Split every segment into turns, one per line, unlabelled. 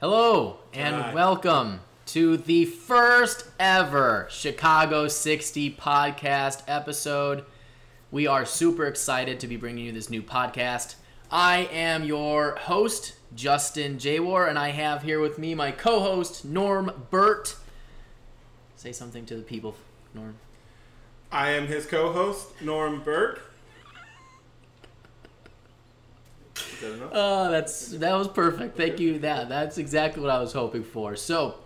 Hello and
Hi.
welcome to the first ever Chicago 60 podcast episode. We are super excited to be bringing you this new podcast. I am your host, Justin Jaywar, and I have here with me my co host, Norm Burt. Say something to the people, Norm.
I am his co-host Norm Burke. Is
Oh, that's that was perfect. Thank you. That that's exactly what I was hoping for. So,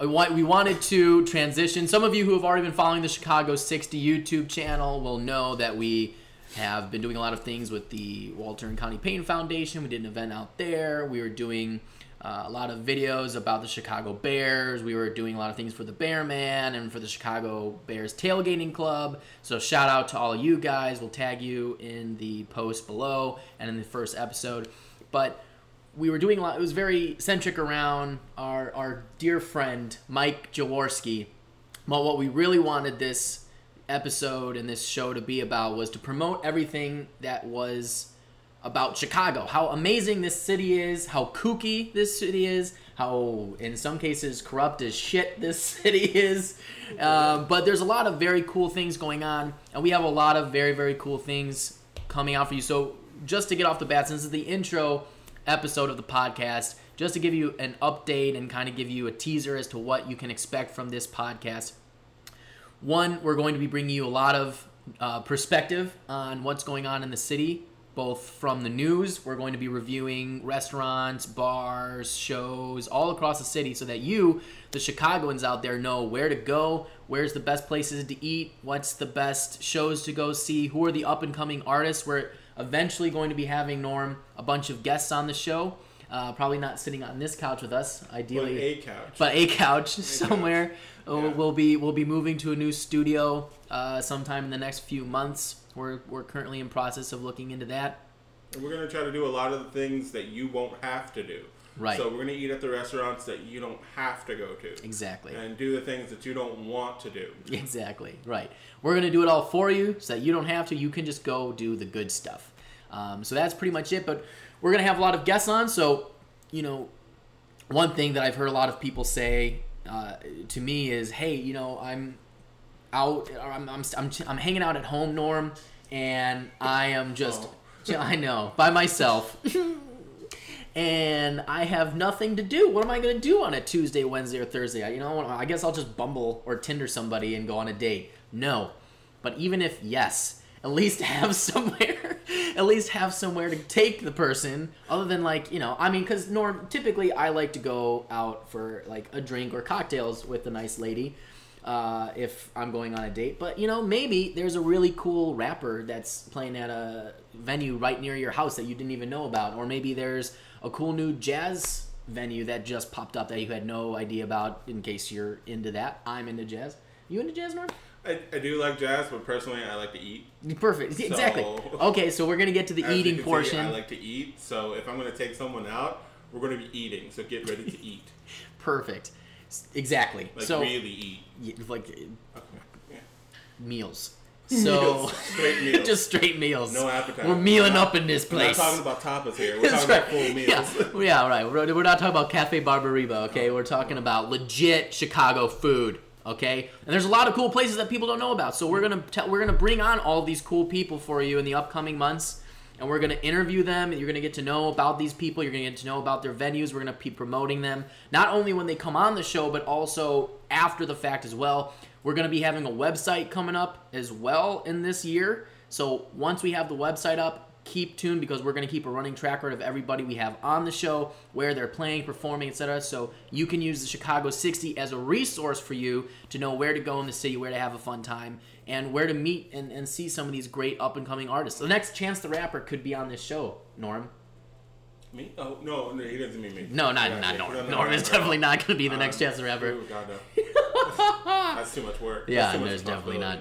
we wanted to transition. Some of you who have already been following the Chicago 60 YouTube channel will know that we have been doing a lot of things with the Walter and Connie Payne Foundation. We did an event out there. We were doing uh, a lot of videos about the Chicago Bears. We were doing a lot of things for the Bear Man and for the Chicago Bears tailgating club. So shout out to all of you guys. We'll tag you in the post below and in the first episode. But we were doing a lot. It was very centric around our our dear friend Mike Jaworski. But what we really wanted this episode and this show to be about was to promote everything that was about Chicago. How amazing this city is, how kooky this city is, how in some cases corrupt as shit this city is. Um, but there's a lot of very cool things going on, and we have a lot of very, very cool things coming out for you. So, just to get off the bat, since this is the intro episode of the podcast, just to give you an update and kind of give you a teaser as to what you can expect from this podcast. One, we're going to be bringing you a lot of uh, perspective on what's going on in the city, both from the news. We're going to be reviewing restaurants, bars, shows all across the city so that you, the Chicagoans out there, know where to go, where's the best places to eat, what's the best shows to go see, who are the up and coming artists. We're eventually going to be having Norm a bunch of guests on the show. Uh, probably not sitting on this couch with us, ideally
a couch.
but a couch somewhere. Uh,
Yeah.
We'll be we'll be moving to a new studio uh, sometime in the next few months. We're we're currently in process of looking into that.
and we're gonna try to do a lot of the things that you won't have to do.
Right.
So we're gonna eat at the restaurants that you don't have to go to.
Exactly.
And do the things that you don't want to do.
Exactly. Right. We're gonna do it all for you, so that you don't have to. You can just go do the good stuff. Um, so that's pretty much it. But we're gonna have a lot of guests on. So you know, one thing that I've heard a lot of people say uh, to me is, "Hey, you know, I'm out. Or I'm, I'm I'm I'm hanging out at home, Norm, and I am just."
Oh.
I know by myself. and I have nothing to do. What am I going to do on a Tuesday, Wednesday, or Thursday? I- You know, I guess I'll just Bumble or Tinder somebody and go on a date. No, but even if yes, at least have somewhere, at least have somewhere to take the person. Other than like you know, I mean, because norm typically I like to go out for like a drink or cocktails with a nice lady. Uh, if I'm going on a date, but you know, maybe there's a really cool rapper that's playing at a venue right near your house that you didn't even know about, or maybe there's a cool new jazz venue that just popped up that you had no idea about. In case you're into that, I'm into jazz. You into jazz, Norm?
I, I do like jazz, but personally, I like to eat.
Perfect. Exactly. Okay, so we're gonna get to the eating portion.
I like to eat. So if I'm gonna take someone out, we're gonna be eating. So get ready to eat.
Perfect. Exactly.
Like
so
really eat.
like
Okay. Yeah.
meals. So
Meals. Straight meals.
just straight meals.
No appetite.
We're mealing
We're not-
up in this place.
We're not talking about tapas here. We're talking about full meals.
Yeah, yeah, right. We're, we're not talking about Cafe Ba-Ba-Reeba, okay? Oh, we're talking about legit Chicago food, okay? And there's a lot of cool places that people don't know about. So we're gonna tell, we're gonna bring on all these cool people for you in the upcoming months, and we're gonna interview them. You're gonna get to know about these people. You're gonna get to know about their venues. We're gonna be promoting them not only when they come on the show, but also after the fact as well. We're going to be having a website coming up as well in this year. So once we have the website up, keep tuned because we're going to keep a running track record of everybody we have on the show, where they're playing, performing, etc. So you can use the Chicago 60 as a resource for you to know where to go in the city, where to have a fun time, and where to meet and, and see some of these great up and coming artists. The next Chance the Rapper could be on this show, Norm.
Me? Oh no, no, he doesn't mean me.
No, not,
Yeah,
not Norm.
no, no,
Norm is definitely not going to be the
Um,
next Chance the Rapper.
ooh, God, no. That's too much work.
Yeah,
That's
there's definitely not.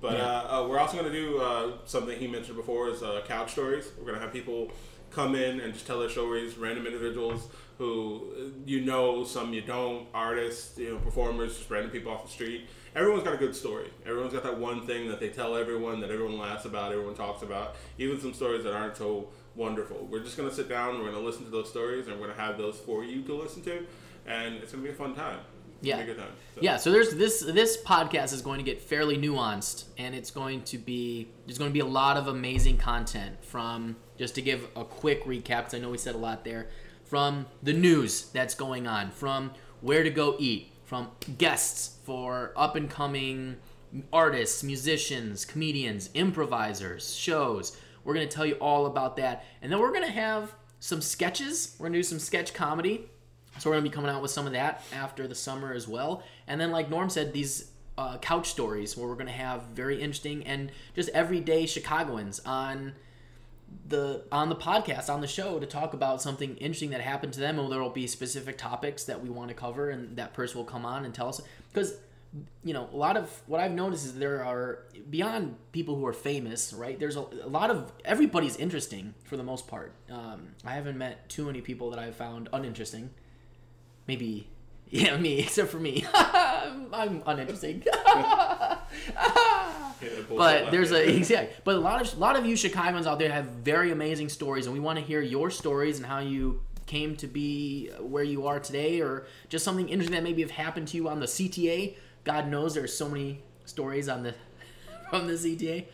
But uh, uh, we're also going to do uh, something he mentioned before is uh, couch stories. We're going to have people come in and just tell their stories. Random individuals who uh, you know, some you don't. Artists, you know, performers, just random people off the street. Everyone's got a good story. Everyone's got that one thing that they tell everyone that everyone laughs about, everyone talks about. Even some stories that aren't so wonderful. We're just gonna sit down. We're gonna listen to those stories, and we're gonna have those for you to listen to, and it's gonna be a fun time.
Yeah.
gonna be a good time. So.
Yeah, so there's this this podcast is going to get fairly nuanced and it's going to be there's going to be a lot of amazing content from just to give a quick recap cuz I know we said a lot there from the news that's going on, from where to go eat, from guests for up and coming artists, musicians, comedians, improvisers, shows. We're going to tell you all about that. And then we're going to have some sketches. We're going to do some sketch comedy. So we're gonna be coming out with some of that after the summer as well. And then, like Norm said, these uh, couch stories where we're gonna have very interesting and just everyday Chicagoans on the on the podcast on the show to talk about something interesting that happened to them. And there will be specific topics that we want to cover, and that person will come on and tell us because. You know, a lot of what I've noticed is there are beyond people who are famous, right? There's a, a lot of everybody's interesting for the most part. Um, I haven't met too many people that I've found uninteresting maybe yeah me except for me I'm, uninteresting but there's a exactly but a lot of a lot of you chicagoans out there have very amazing stories and we want to hear your stories and how you came to be where you are today or just something interesting that maybe have happened to you on the cta god knows there's so many stories on the from the cta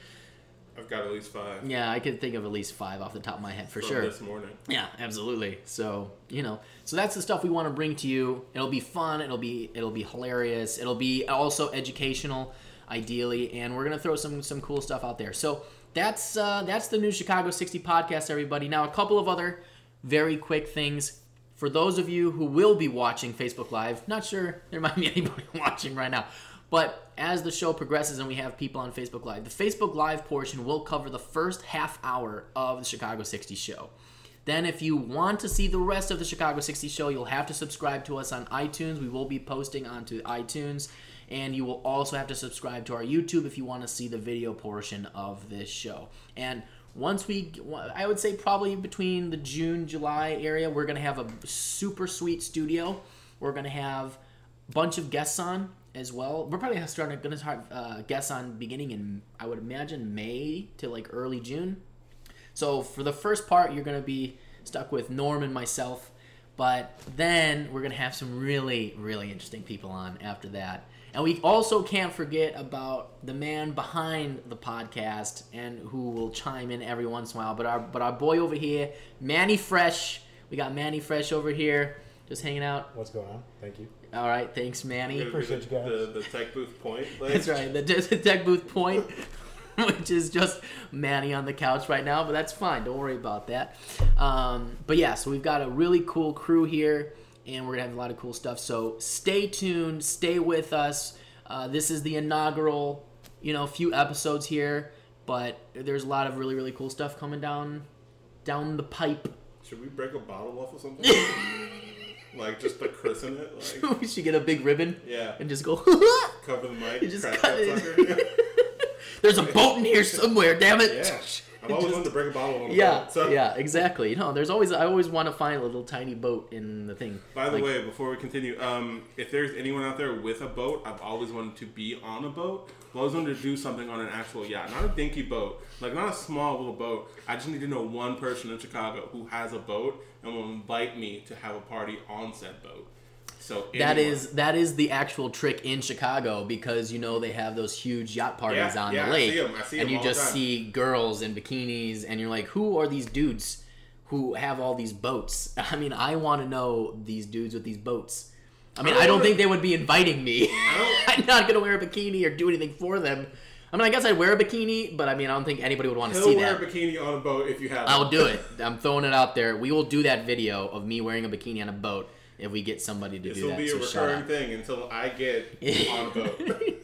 I've got at least five.
yeah i could think of at least five off the top of my head for
from
sure
This morning.
yeah, absolutely. So you know, so that's the stuff we want to bring to you. It'll be fun. It'll be it'll be hilarious. It'll be also educational, ideally, and we're gonna throw some some cool stuff out there. So that's uh, that's the new Chicago 60 podcast, everybody. Now a couple of other very quick things for those of you who will be watching Facebook Live. Not sure there might be anybody watching right now. But as the show progresses and we have people on Facebook Live, the Facebook Live portion will cover the first half hour of the Chicago 60 show. Then, if you want to see the rest of the Chicago 60 show, you'll have to subscribe to us on iTunes. We will be posting onto iTunes. And you will also have to subscribe to our YouTube if you want to see the video portion of this show. And once we, I would say probably between the June, July area, we're going to have a super sweet studio. We're going to have a bunch of guests on as well. We're probably going to have uh, guests on beginning in, I would imagine, May to like early June. So for the first part, you're gonna be stuck with Norm and myself, but then we're gonna have some really, really interesting people on after that. And we also can't forget about the man behind the podcast and who will chime in every once in a while. But our but our boy over here, Manny Fresh. We got Manny Fresh over here, just hanging out.
What's going on? Thank you.
All right, thanks, Manny.
Appreciate
the,
you guys.
The, the tech booth point. Like,
That's right. The, the tech booth point, which is just Manny on the couch right now, but that's fine. Don't worry about that. Um, but yeah, so we've got a really cool crew here, and we're gonna have a lot of cool stuff. So stay tuned. Stay with us. Uh, this is the inaugural, you know, few episodes here, but there's a lot of really really cool stuff coming down down the pipe.
Should we break a bottle off of something? like just to christen it? Like,
we should get a big ribbon
yeah.
and just go.
Cover the mic.
You just
crack
cut
that
it. There's a boat in here somewhere. Damn it.
yeah. I've always wanted to break a bottle on a
Yeah,
boat. So,
yeah, exactly. You know, there's always I always want to find a little tiny boat in the thing.
By the
Like,
way, before we continue, um, if there's anyone out there with a boat, I've always wanted to be on a boat. I've always wanted to do something on an actual yacht, not a dinky boat, like not a small little boat. I just need to know one person in Chicago who has a boat and will invite me to have a party on said boat. So
that is that is the actual trick in Chicago because you know they have those huge yacht parties
Yeah,
on
yeah,
the
I
lake,
see 'em. I see
and you just see girls in bikinis, and you're like, who are these dudes who have all these boats? I mean, I want to know these dudes with these boats. I mean,
I don't
I don't think they would be inviting me. I'm not gonna wear a bikini or do anything for them. I mean, I guess I'd wear a bikini, but I mean, I don't think anybody would want to
He'll
see
wear
that.
a bikini on a boat if you have.
I'll do it. I'm throwing it out there. We will do that video of me wearing a bikini on a boat if we get somebody to do that.
This will be a
so shut
recurring thing until I get on a boat.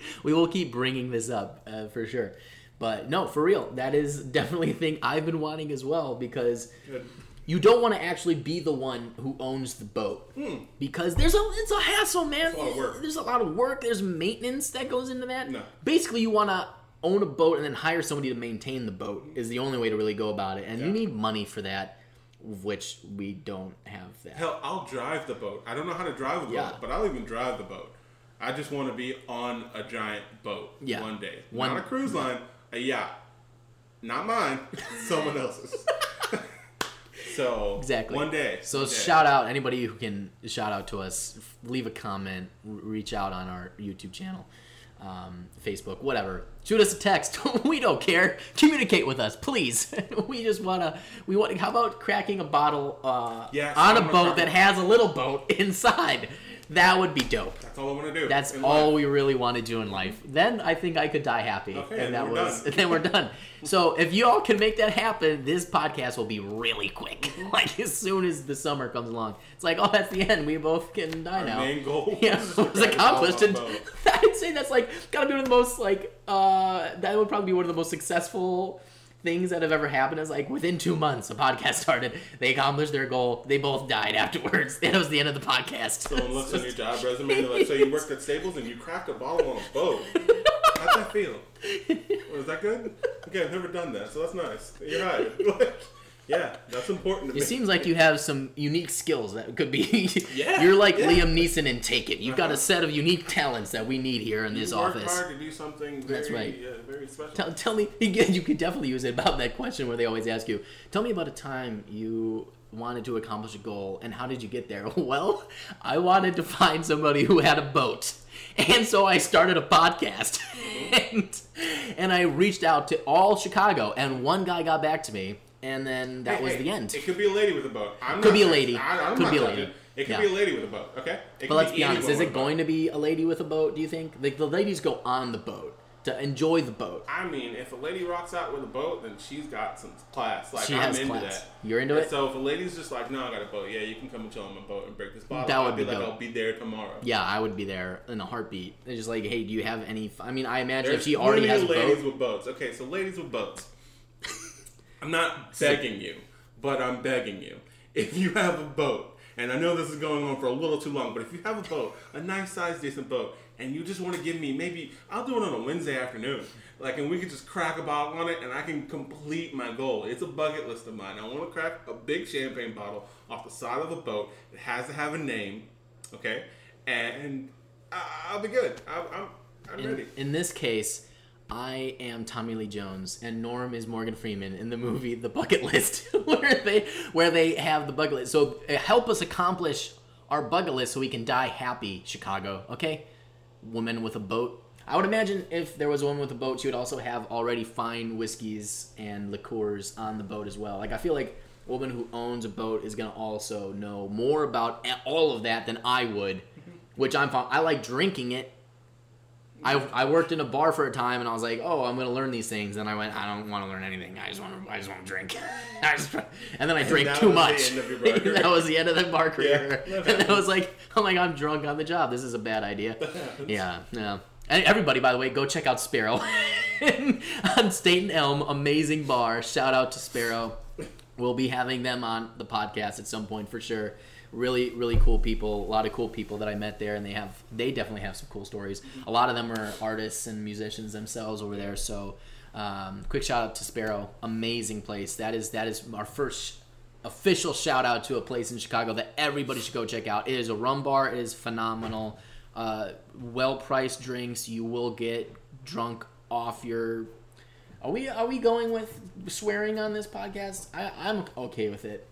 we will keep bringing this up uh, for sure. But no, for real, that is definitely a thing I've been wanting as well because
Good.
you don't want to actually be the one who owns the boat because there's a it's a hassle, man.
Hmm. a lot of work.
There's a lot of work. There's maintenance that goes into that.
No.
Basically, you want to own a boat and then hire somebody to maintain the boat is the only way to really go about it, and you need money for that. Which we don't have that.
Hell, I'll drive the boat. I don't know how to drive a boat,
Yeah.
but I'll even drive the boat. I just want to be on a giant boat
Yeah.
one day.
One-
Not a cruise line, a yacht. Not mine, someone else's. so
Exactly.
one day.
So
one day.
shout out anybody who can shout out to us, leave a comment, reach out on our YouTube channel, um, Facebook, whatever. Shoot us a text. we don't care. Communicate with us, please. we just wanna. We want. How about cracking a bottle uh,
Yes,
on a boat that has a little boat inside? That would be dope.
That's all I want to do.
That's all
life.
we really want to do in life. Then I think I could die happy,
Okay,
and that was,
done.
and then we're done. So if you all can make that happen, this podcast will be really quick. like as soon as the summer comes along, it's like, oh, that's the end. We both can die
Our
now.
main goal
Yeah,
is
it
to
was accomplished, and. I'd say that's like gotta be one of the most like uh that would probably be one of the most successful things that have ever happened. Is like within two months, a podcast started, they accomplished their goal, they both died afterwards. That was the end of the podcast.
Someone looks on your job resume and they're like, so you worked at Staples and you cracked a bottle on a boat. How'd that feel? Was that good? Okay, I've never done that, so that's nice. You're hired. Yeah, that's important to me.
It seems like you have some unique skills that could be.
Yeah,
You're like
yeah.
Liam Neeson in Taken. You've got a
Uh-huh.
set of unique talents that we need here in this
you work
office.
hard to do something very,
That's right.
uh, very special.
Tell, tell me, again. you could definitely use it about that question where they always ask you, tell me about a time you wanted to accomplish a goal and how did you get there? Well, I wanted to find somebody who had a boat. And so I started a podcast. and, and I reached out to all Chicago and one guy got back to me and then that
Hey,
was
hey,
the end.
It could be a lady with a boat. I'm
Could be a lady.
I,
Could be a lady.
It could
Yeah.
be a lady with a boat. Okay.
But let's be honest, is it going
to?
to be a lady with a boat, do you think? Like the ladies go on the boat to enjoy the boat.
I mean, if a lady rocks out with a boat, then she's got some class. Like
She
I'm
has
into
class.
that.
You're into
And
it?
So if a lady's just like, "No, I got a boat. Yeah, you can come and chill on my boat and break this bottle,"
That would
I'd be
be
like. "I'll be there tomorrow."
Yeah, I would be there in a heartbeat. It's just like, hey, do you have any? f- I mean, I imagine
There's
if she already has
ladies
boat.
with boats. Okay, so ladies with boats. I'm not begging you, but I'm begging you. If you have a boat, and I know this is going on for a little too long, but if you have a boat, a nice size decent boat, and you just want to give me maybe I'll do it on a Wednesday afternoon. Like and we could just crack a bottle on it and I can complete my goal. It's a bucket list of mine. I want to crack a big champagne bottle off the side of the boat. It has to have a name, okay? And I'll be good. I- I'm, I'm
In,
ready.
in this case, I am Tommy Lee Jones, and Norm is Morgan Freeman in the movie The Bucket List, where they where they have the bucket list. So uh, help us accomplish our bucket list so we can die happy, Chicago. Okay, woman with a boat. I would imagine if there was a woman with a boat, she would also have already fine whiskeys and liqueurs on the boat as well. Like I feel like a woman who owns a boat is gonna also know more about all of that than I would, which I'm fine. I like drinking it. I, I worked in a bar for a time and I was like, oh, I'm gonna learn these things. And I went, I don't want to learn anything. I just want to, I just want to drink. I just, and then I drank too much.
end of your bar career.
that was the end of the bar career.
Yeah,
and I was like, oh I'm like, I'm drunk on the job. This is a bad idea. Yeah, yeah. And everybody, by the way, go check out Sparrow on State and Elm. Amazing bar. Shout out to Sparrow. We'll be having them on the podcast at some point for sure. Really, really cool people. A lot of cool people that I met there, and they have they definitely have some cool stories. A lot of them are artists and musicians themselves over there. So, um, quick shout out to Sparrow. Amazing place. That is that is our first official shout out to a place in Chicago that everybody should go check out. It is a rum bar. It is phenomenal. Uh, well priced drinks. You will get drunk off your. Are we are we going with swearing on this podcast? I, I'm okay with it.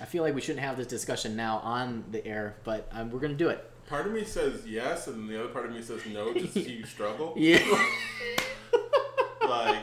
I feel like we shouldn't have this discussion now on the air, but um, we're gonna do it.
Part of me says yes, and the other part of me says no, just to see you struggle.
Yeah.
Like,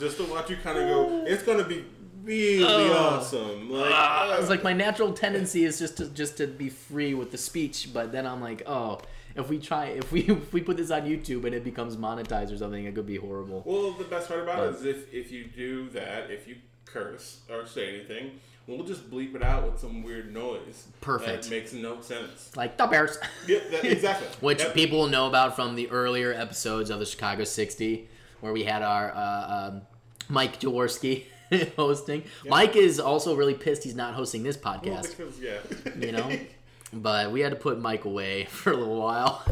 just to watch you kind of go, it's gonna be really
Ugh.
awesome. Like,
Uh, it's like my natural tendency is just to just to be free with the speech, but then I'm like, oh, if we try, if we if we put this on YouTube and it becomes monetized or something, it could be horrible.
well, the best part about it is if if you do that, if you curse or say anything, we'll just bleep it out with some weird noise.
Perfect.
That makes no sense.
Like the Bears.
Yeah, that, exactly.
which
Yep.
people will know about from the earlier episodes of the Chicago 60, where we had our uh, um, Mike Jaworski hosting. Mike is also really pissed he's not hosting this
Well,
podcast,
because yeah,
you know. but we had to put Mike away for a little while.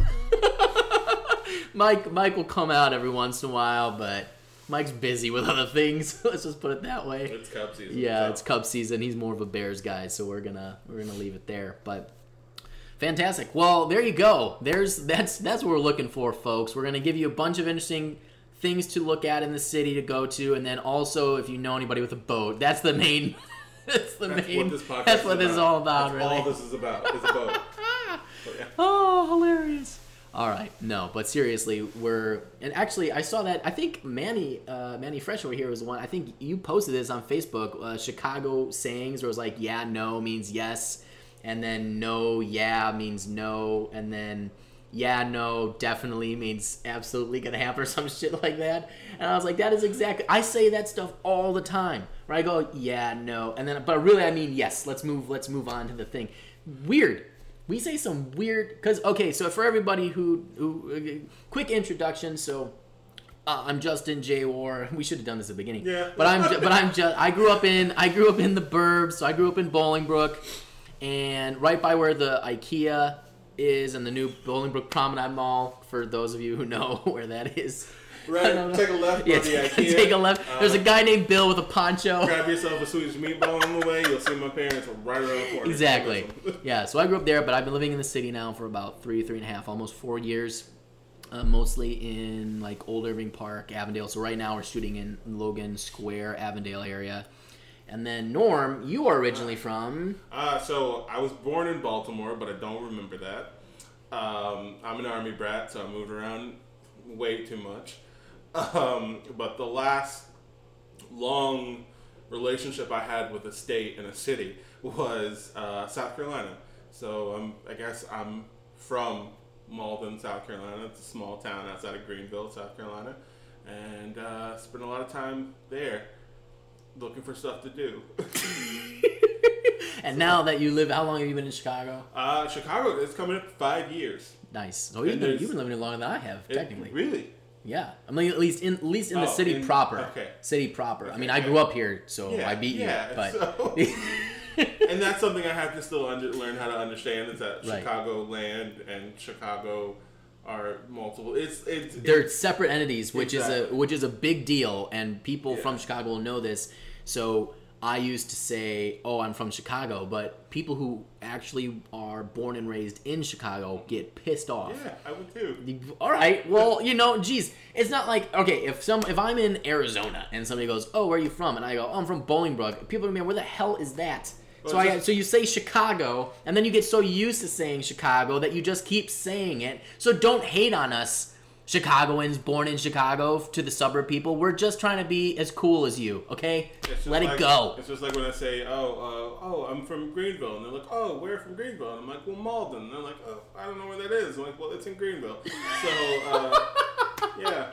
Mike, Mike will come out every once in a while, but Mike's busy with other things. Let's just put it that way.
It's Cub season.
Yeah,
so-
it's Cub season. He's more of a Bears guy, so we're gonna we're gonna leave it there. But fantastic. Well, there you go. There's that's that's what we're looking for, folks. We're gonna give you a bunch of interesting things to look at in the city to go to, and then also if you know anybody with a boat, that's the main. that's the
That's
main.
what this podcast
that's what this is all about,
That's
really.
all this is about. Is a boat. Yeah.
Oh, hilarious. All right, no, but seriously, we're and actually, I saw that. I think Manny, uh, Manny Fresh over here was one. I think you posted this on Facebook. Uh, Chicago sayings where it was like, "Yeah, no" means yes, and then "no, yeah" means no, and then "yeah, no" definitely means absolutely gonna happen or some shit like that. And I was like, that is exactly. I say that stuff all the time. Where I go, "Yeah, no," and then, but really, I mean, yes. Let's move. Let's move on to the thing. Weird we say some weird because okay so for everybody who who uh, quick introduction so uh, I'm Justin J War. We should have done this at the beginning.
Yeah.
But I'm ju- but I'm just I grew up in I grew up in the burbs. So I grew up in Bolingbrook, and right by where the IKEA is and the new Bolingbrook Promenade Mall. For those of you who know where that is. I don't know.
Right, take a left
Yeah,
IKEA.
take a left. There's a
Uh,
guy named Bill with a poncho.
Grab yourself a Swedish meatball on the way. You'll see my parents right around the corner.
Exactly. Yeah, so I grew up there, but I've been living in the city now for about three, three and a half, almost four years. Uh, mostly in like Old Irving Park, Avondale. So right now we're shooting in Logan Square, Avondale area. And then Norm, you are originally from
Uh, so I was born in Baltimore, but I don't remember that. Um, I'm an army brat, so I moved around way too much. Um, but the last long relationship I had with a state and a city was uh, South Carolina. So um, I guess I'm from Mauldin, South Carolina. It's a small town outside of Greenville, South Carolina, and uh, spent a lot of time there looking for stuff to do.
And now that you live, how long have you been in Chicago?
Uh, Chicago is coming up five years.
Nice. So you've been, you've been living here longer than I have,
It-
technically.
really?
Yeah, I mean at least in at least in the
Oh,
city
in-
proper.
okay.
City proper. I mean,
Okay.
I grew up here, so
Yeah,
I beat
yeah,
you. But
so- and that's something I have to still under, learn how to understand is that
Right.
Chicago land and Chicago are multiple. It's it's
they're separate entities, which is a which is a big deal, and people
Yeah.
from Chicago will know this. So I used to say, "Oh, I'm from Chicago," but people who actually are born and raised in Chicago get pissed off.
yeah, I would too.
All right. Well, you know, geez, it's not like okay. If some, if I'm in Arizona and somebody goes, "Oh, where are you from?" and I go, "Oh, I'm from Bolingbrook," people are gonna "Where the hell is that?" so I, so you say Chicago, and then you get so used to saying Chicago that you just keep saying it. So don't hate on us, Chicagoans born in Chicago to the suburb people. We're just trying to be as cool as you. Okay, let it go.
It's just like when I say, "Oh, uh, oh, I'm from Greenville," and they're like, "Oh, where from Greenville?" And I'm like, "Well, Mauldin." And they're like, "Oh, I don't know where that is." I'm like, "Well, it's in Greenville." So, uh, yeah.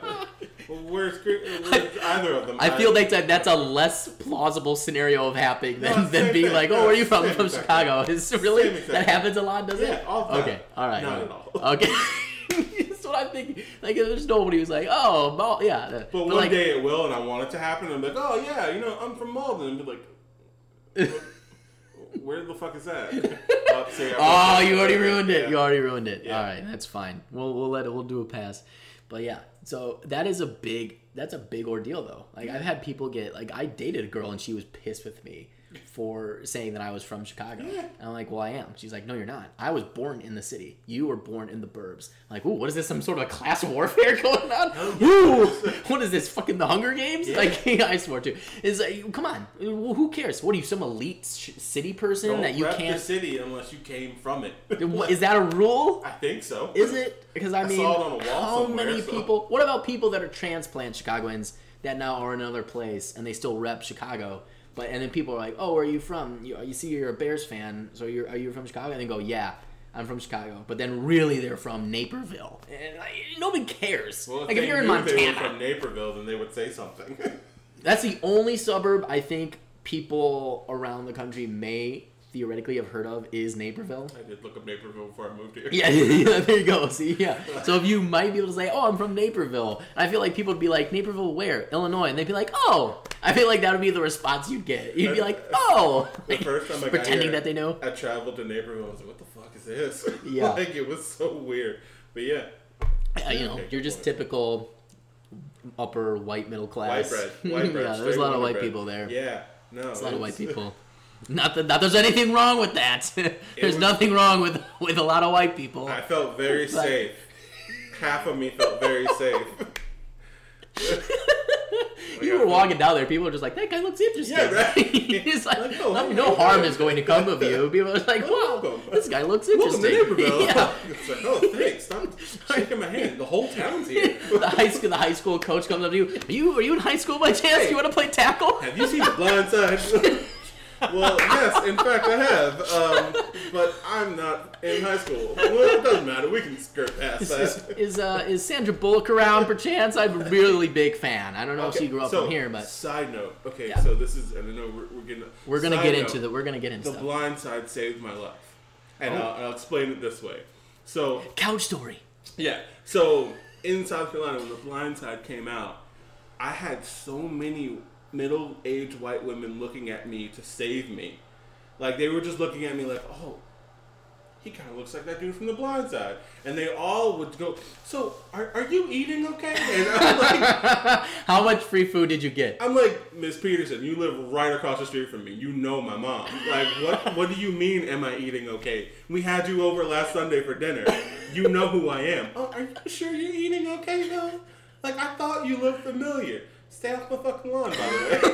Well, where's, where's either of them?
I feel like that that's a less plausible scenario of happening than,
No,
than being
thing.
like, oh,
No,
where are you from? from Chicago. It's really that happens a lot, doesn't it?
Yeah, all.
Okay, all right.
Not
all
at all.
Okay. What I'm thinking. Like, there's nobody who's like, oh, Mal- yeah.
But,
But
one
like,
day it will, and I want it to happen. I'm like, oh yeah, you know, I'm from Mauldin, and be like, where the fuck is that? Oh,
oh, you already ruined it.
Yeah.
You already ruined it.
Yeah.
All right, that's fine. We'll we'll let it. We'll do a pass. But yeah, so that is a big. That's a big ordeal though. Like I've had people get like I dated a girl and she was pissed with me for saying that I was from Chicago.
Yeah.
And I'm like, well, I am. She's like, no, you're not. I was born in the city. You were born in the burbs. I'm like, ooh, what is this? Some sort of a class warfare going on? Oh, ooh, what is this? Fucking the Hunger Games?
Yeah.
Like, I swear to. Is like, come on. Who cares? What are you, some elite sh- city person
Don't
that you can't?
the city unless you came from it.
is that a rule?
I think so.
Is it? Because I
I
mean,
saw it on a wall
how many
so-
people? What about people that are transplant Chicagoans that now are in another place and they still rep Chicago? But and then people are like, "Oh, where are you from? You, you see, you're a Bears fan, so you're are you from Chicago?" And they go, "Yeah." I'm from Chicago, but then really they're from Naperville, and like, nobody cares.
Well,
like if you're in
knew they were
Montana,
from Naperville, then they would say something.
that's the only suburb I think people around the country may theoretically have heard of is Naperville.
I did look up Naperville before I moved here.
Yeah, yeah, there you go. See, yeah. So if you might be able to say, "Oh, I'm from Naperville," I feel like people would be like, "Naperville, where? Illinois?" And they'd be like, "Oh." I feel like that would be the response you'd get. You'd be like, "Oh,"
The first time I got
pretending
here,
that they know.
I traveled to Naperville. I was like, "What the fuck is this?"
Yeah.
like it was so weird. But yeah,
Uh, you know,
Okay,
you're just
point.
typical upper white middle class.
White bread. White bread.
yeah, there's a lot of white
bread.
people there.
Yeah. No.
There's a lot of white people. Not that, not there's anything wrong with that. there's
was-
nothing wrong with with a lot of white people.
I felt very
But-
safe. Half of me felt very safe.
you were walking down there, people are just like, "That guy looks interesting."
Yeah, right.
It's like,
Like,
no,
hey,
no
hey,
harm
hey.
is going to come of you. People are like, "Wow,
Welcome.
this guy looks interesting."
Welcome to
interesting."
Naperville.
yeah.
It's like, oh, thanks. Stop shaking my hand. The whole town's here.
the high school, the high school coach comes up to you. Are you, are you in high school by chance? You want to play tackle?
Have you seen The Blind Side? Well, yes, in fact, I have. Um, but I'm not in high school. Well, it doesn't matter. We can skirt past
Is,
that.
is, uh, is Sandra Bullock around perchance? I'm a really big fan. I don't know if she grew up
so,
from here, but
side note. Okay,
Yeah.
so this is, and I know we're, we're getting.
we're gonna
side
get
note,
into the we're gonna get into
The
stuff.
Blind Side saved my life, and
Oh.
I'll, I'll explain it this way. So
Couch story.
Yeah. So in South Carolina, when The Blind Side came out, I had so many middle-aged white women looking at me to save me. Like they were just looking at me like, "Oh, he kind of looks like that dude from The Blind Side," and they all would go, "So, are, are you eating okay?" And I'm like,
How much free food did you get?
I'm like, Miss Peterson, you live right across the street from me. You know my mom. Like, what what do you mean, am I eating okay? We had you over last Sunday for dinner. You know who I am. Oh, are you sure you're eating okay, though? Like, I thought you looked familiar. Stay off my fucking lawn, by the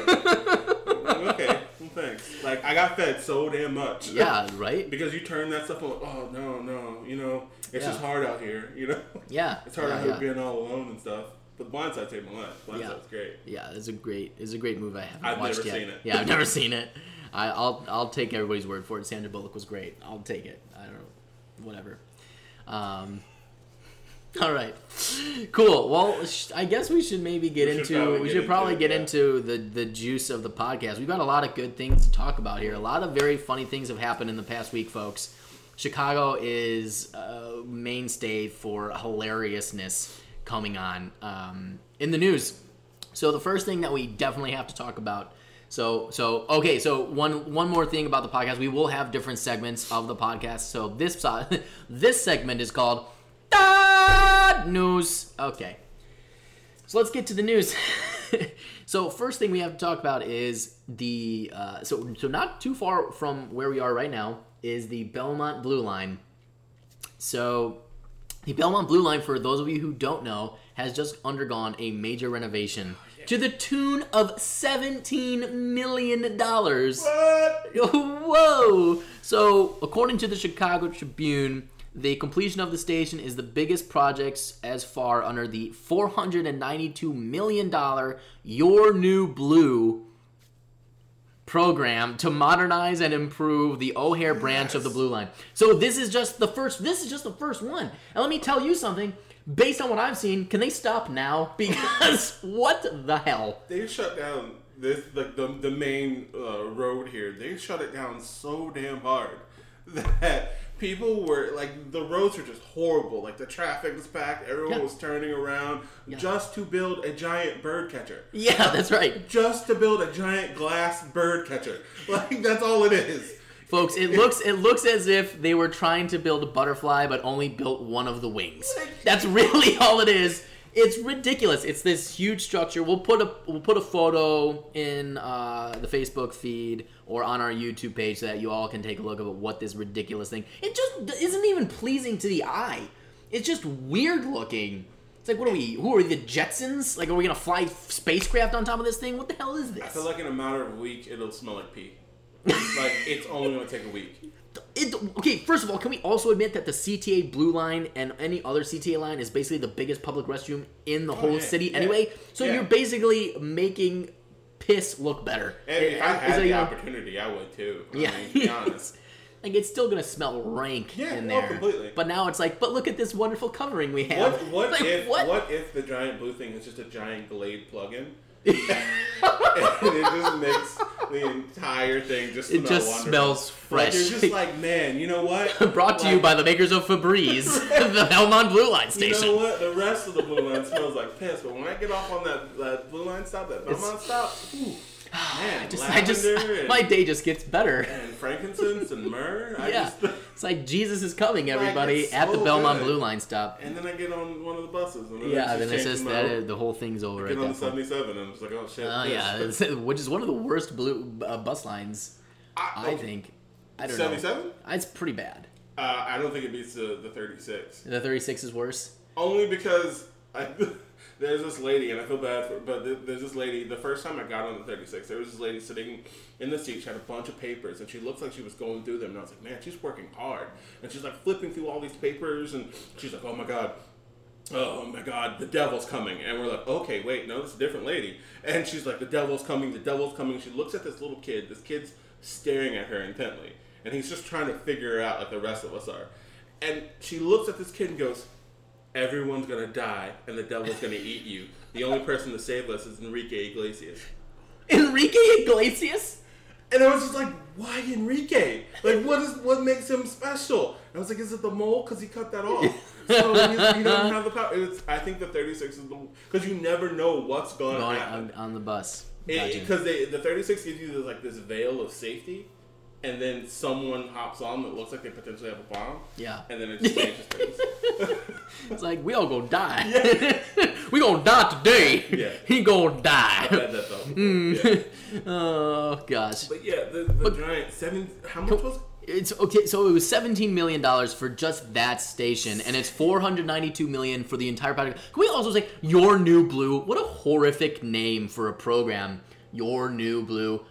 way. Like, okay, well, thanks. Like, I got fed so damn much.
Yeah, right.
Because you turn that stuff on, oh, no, no, you know, it's
Yeah.
just hard out here, you know?
Yeah,
It's hard
yeah,
out here
yeah.
being all alone and stuff. But Blindside saved my life. Blindside's
Yeah.
great.
Yeah, it's a great it's a great movie. I haven't
I've
watched
never
yet.
seen it.
Yeah, I've never seen it. I, I'll I'll take everybody's word for it. Sandra Bullock was great. I'll take it. I don't know, whatever. Um, all right, cool. Well, sh- I guess we should maybe get
We
into
probably
we
get
should probably
into
get
yeah.
into the the juice of the podcast. We've got a lot of good things to talk about here. A lot of very funny things have happened in the past week, folks. Chicago is a mainstay for hilariousness coming on um, in the news. So the first thing that we definitely have to talk about. So so okay. So one one more thing about the podcast. We will have different segments of the podcast. So this this segment is called News. Okay. So let's get to the news. so first thing we have to talk about is the uh, so so not too far from where we are right now is the Belmont Blue Line. So the Belmont Blue Line, for those of you who don't know, has just undergone a major renovation to the tune of seventeen million dollars.
What?
Whoa! So, according to the Chicago Tribune, the completion of the station is the biggest projects as far under the $492 million Your New Blue program to modernize and improve the O'Hare branch of the Blue Line. So this is just the first this is just the first one. And let me tell you something, based on what I've seen, can they stop now? Because what the hell?
They shut down this like the the main uh, road here. They shut it down so damn hard that people were like the roads were just horrible. Like the traffic was packed. Everyone
Yeah.
was turning around just to build a giant bird catcher.
Yeah, that's right.
Just to build a giant glass bird catcher. Like that's all it is.
Folks, it looks it looks as if they were trying to build a butterfly but only built one of the wings. That's really all it is. It's ridiculous. It's this huge structure. We'll put a we'll put a photo in uh, the Facebook feed or on our YouTube page so that you all can take a look at what this ridiculous thing. It just isn't even pleasing to the eye. It's just weird looking. It's like what are we? Who are we? The Jetsons? Like are we gonna fly spacecraft on top of this thing? What the hell is this?
I feel like in a matter of a week it'll smell like pee. like it's only gonna take a week.
It, okay, first of all, can we also admit that the CTA Blue Line and any other CTA line is basically the biggest public restroom in the oh, whole
Oh, yeah,
city
yeah,
anyway? So
yeah.
you're basically making piss look better.
And if I had
it,
the
know,
opportunity, I would too. I
Yeah.
mean, to be honest.
like it's still gonna smell rank
Yeah,
in
oh,
there.
completely.
But now it's like, but look at this wonderful covering we have.
What what
Like,
if
what?
what? if the giant blue thing is just a giant Glade plug-in? and it just makes the entire thing just
It just
wonderful.
smells
Like,
fresh.
you're just like, man, you know what?
Brought to you by the makers of Febreze, the Belmont Blue Line station.
You know what? The rest of the blue line smells like piss, but when I get off on that, that blue line stop, that Belmont stop, ooh, Man,
Just, I just,
and,
my day just gets better.
and frankincense and myrrh. I
Yeah,
just,
it's like Jesus is coming, everybody,
it's
at the Belmont
good.
Blue Line stop.
and then I get on one of the buses. And then
Yeah, then it's just that the whole thing's over
Get
at
on the 77 and it's like, oh shit.
Oh
this.
yeah, which is one of the worst blue uh, bus lines, I
okay.
think. I don't know.
77?
It's pretty bad.
Uh, I don't think it beats the, the 36.
The 36 is worse.
Only because I, there's this lady, and I feel bad for, but there's this lady. The first time I got on the 36, there was this lady sitting in the seat. She had a bunch of papers, and she looked like she was going through them. And I was like, man, she's working hard. And she's like flipping through all these papers, and she's like, oh my god. Oh my God, the devil's coming, and we're like, okay, wait, no, this is a different lady. And she's like, the devil's coming, the devil's coming. She looks at this little kid. This kid's staring at her intently, and he's just trying to figure out like the rest of us are. And she looks at this kid and goes, everyone's gonna die and the devil's gonna eat you. The only person to save us is Enrique Iglesias.
Enrique Iglesias?
And I was just like, why Enrique? Like, what is what makes him special? And I was like, is it the mole? Because he cut that off. So he, he doesn't have the power. It's, I think the 36 is the because you never know what's going to happen.
on, on the bus.
Because they the 36 gives you this, like this veil of safety, and then someone hops on that looks like they potentially have a bomb,
yeah.
and then it just changes things.
It's like, we all gonna die. we gonna die today.
Yeah.
He gonna die.
I read that though. Mm. Yeah.
oh, gosh.
But yeah, the, the giant seven. How much was?
It's okay. So it was seventeen million dollars for just that station, and it's four hundred ninety-two million for the entire project. Can we also say your new blue? What a horrific name for a program. Your new blue.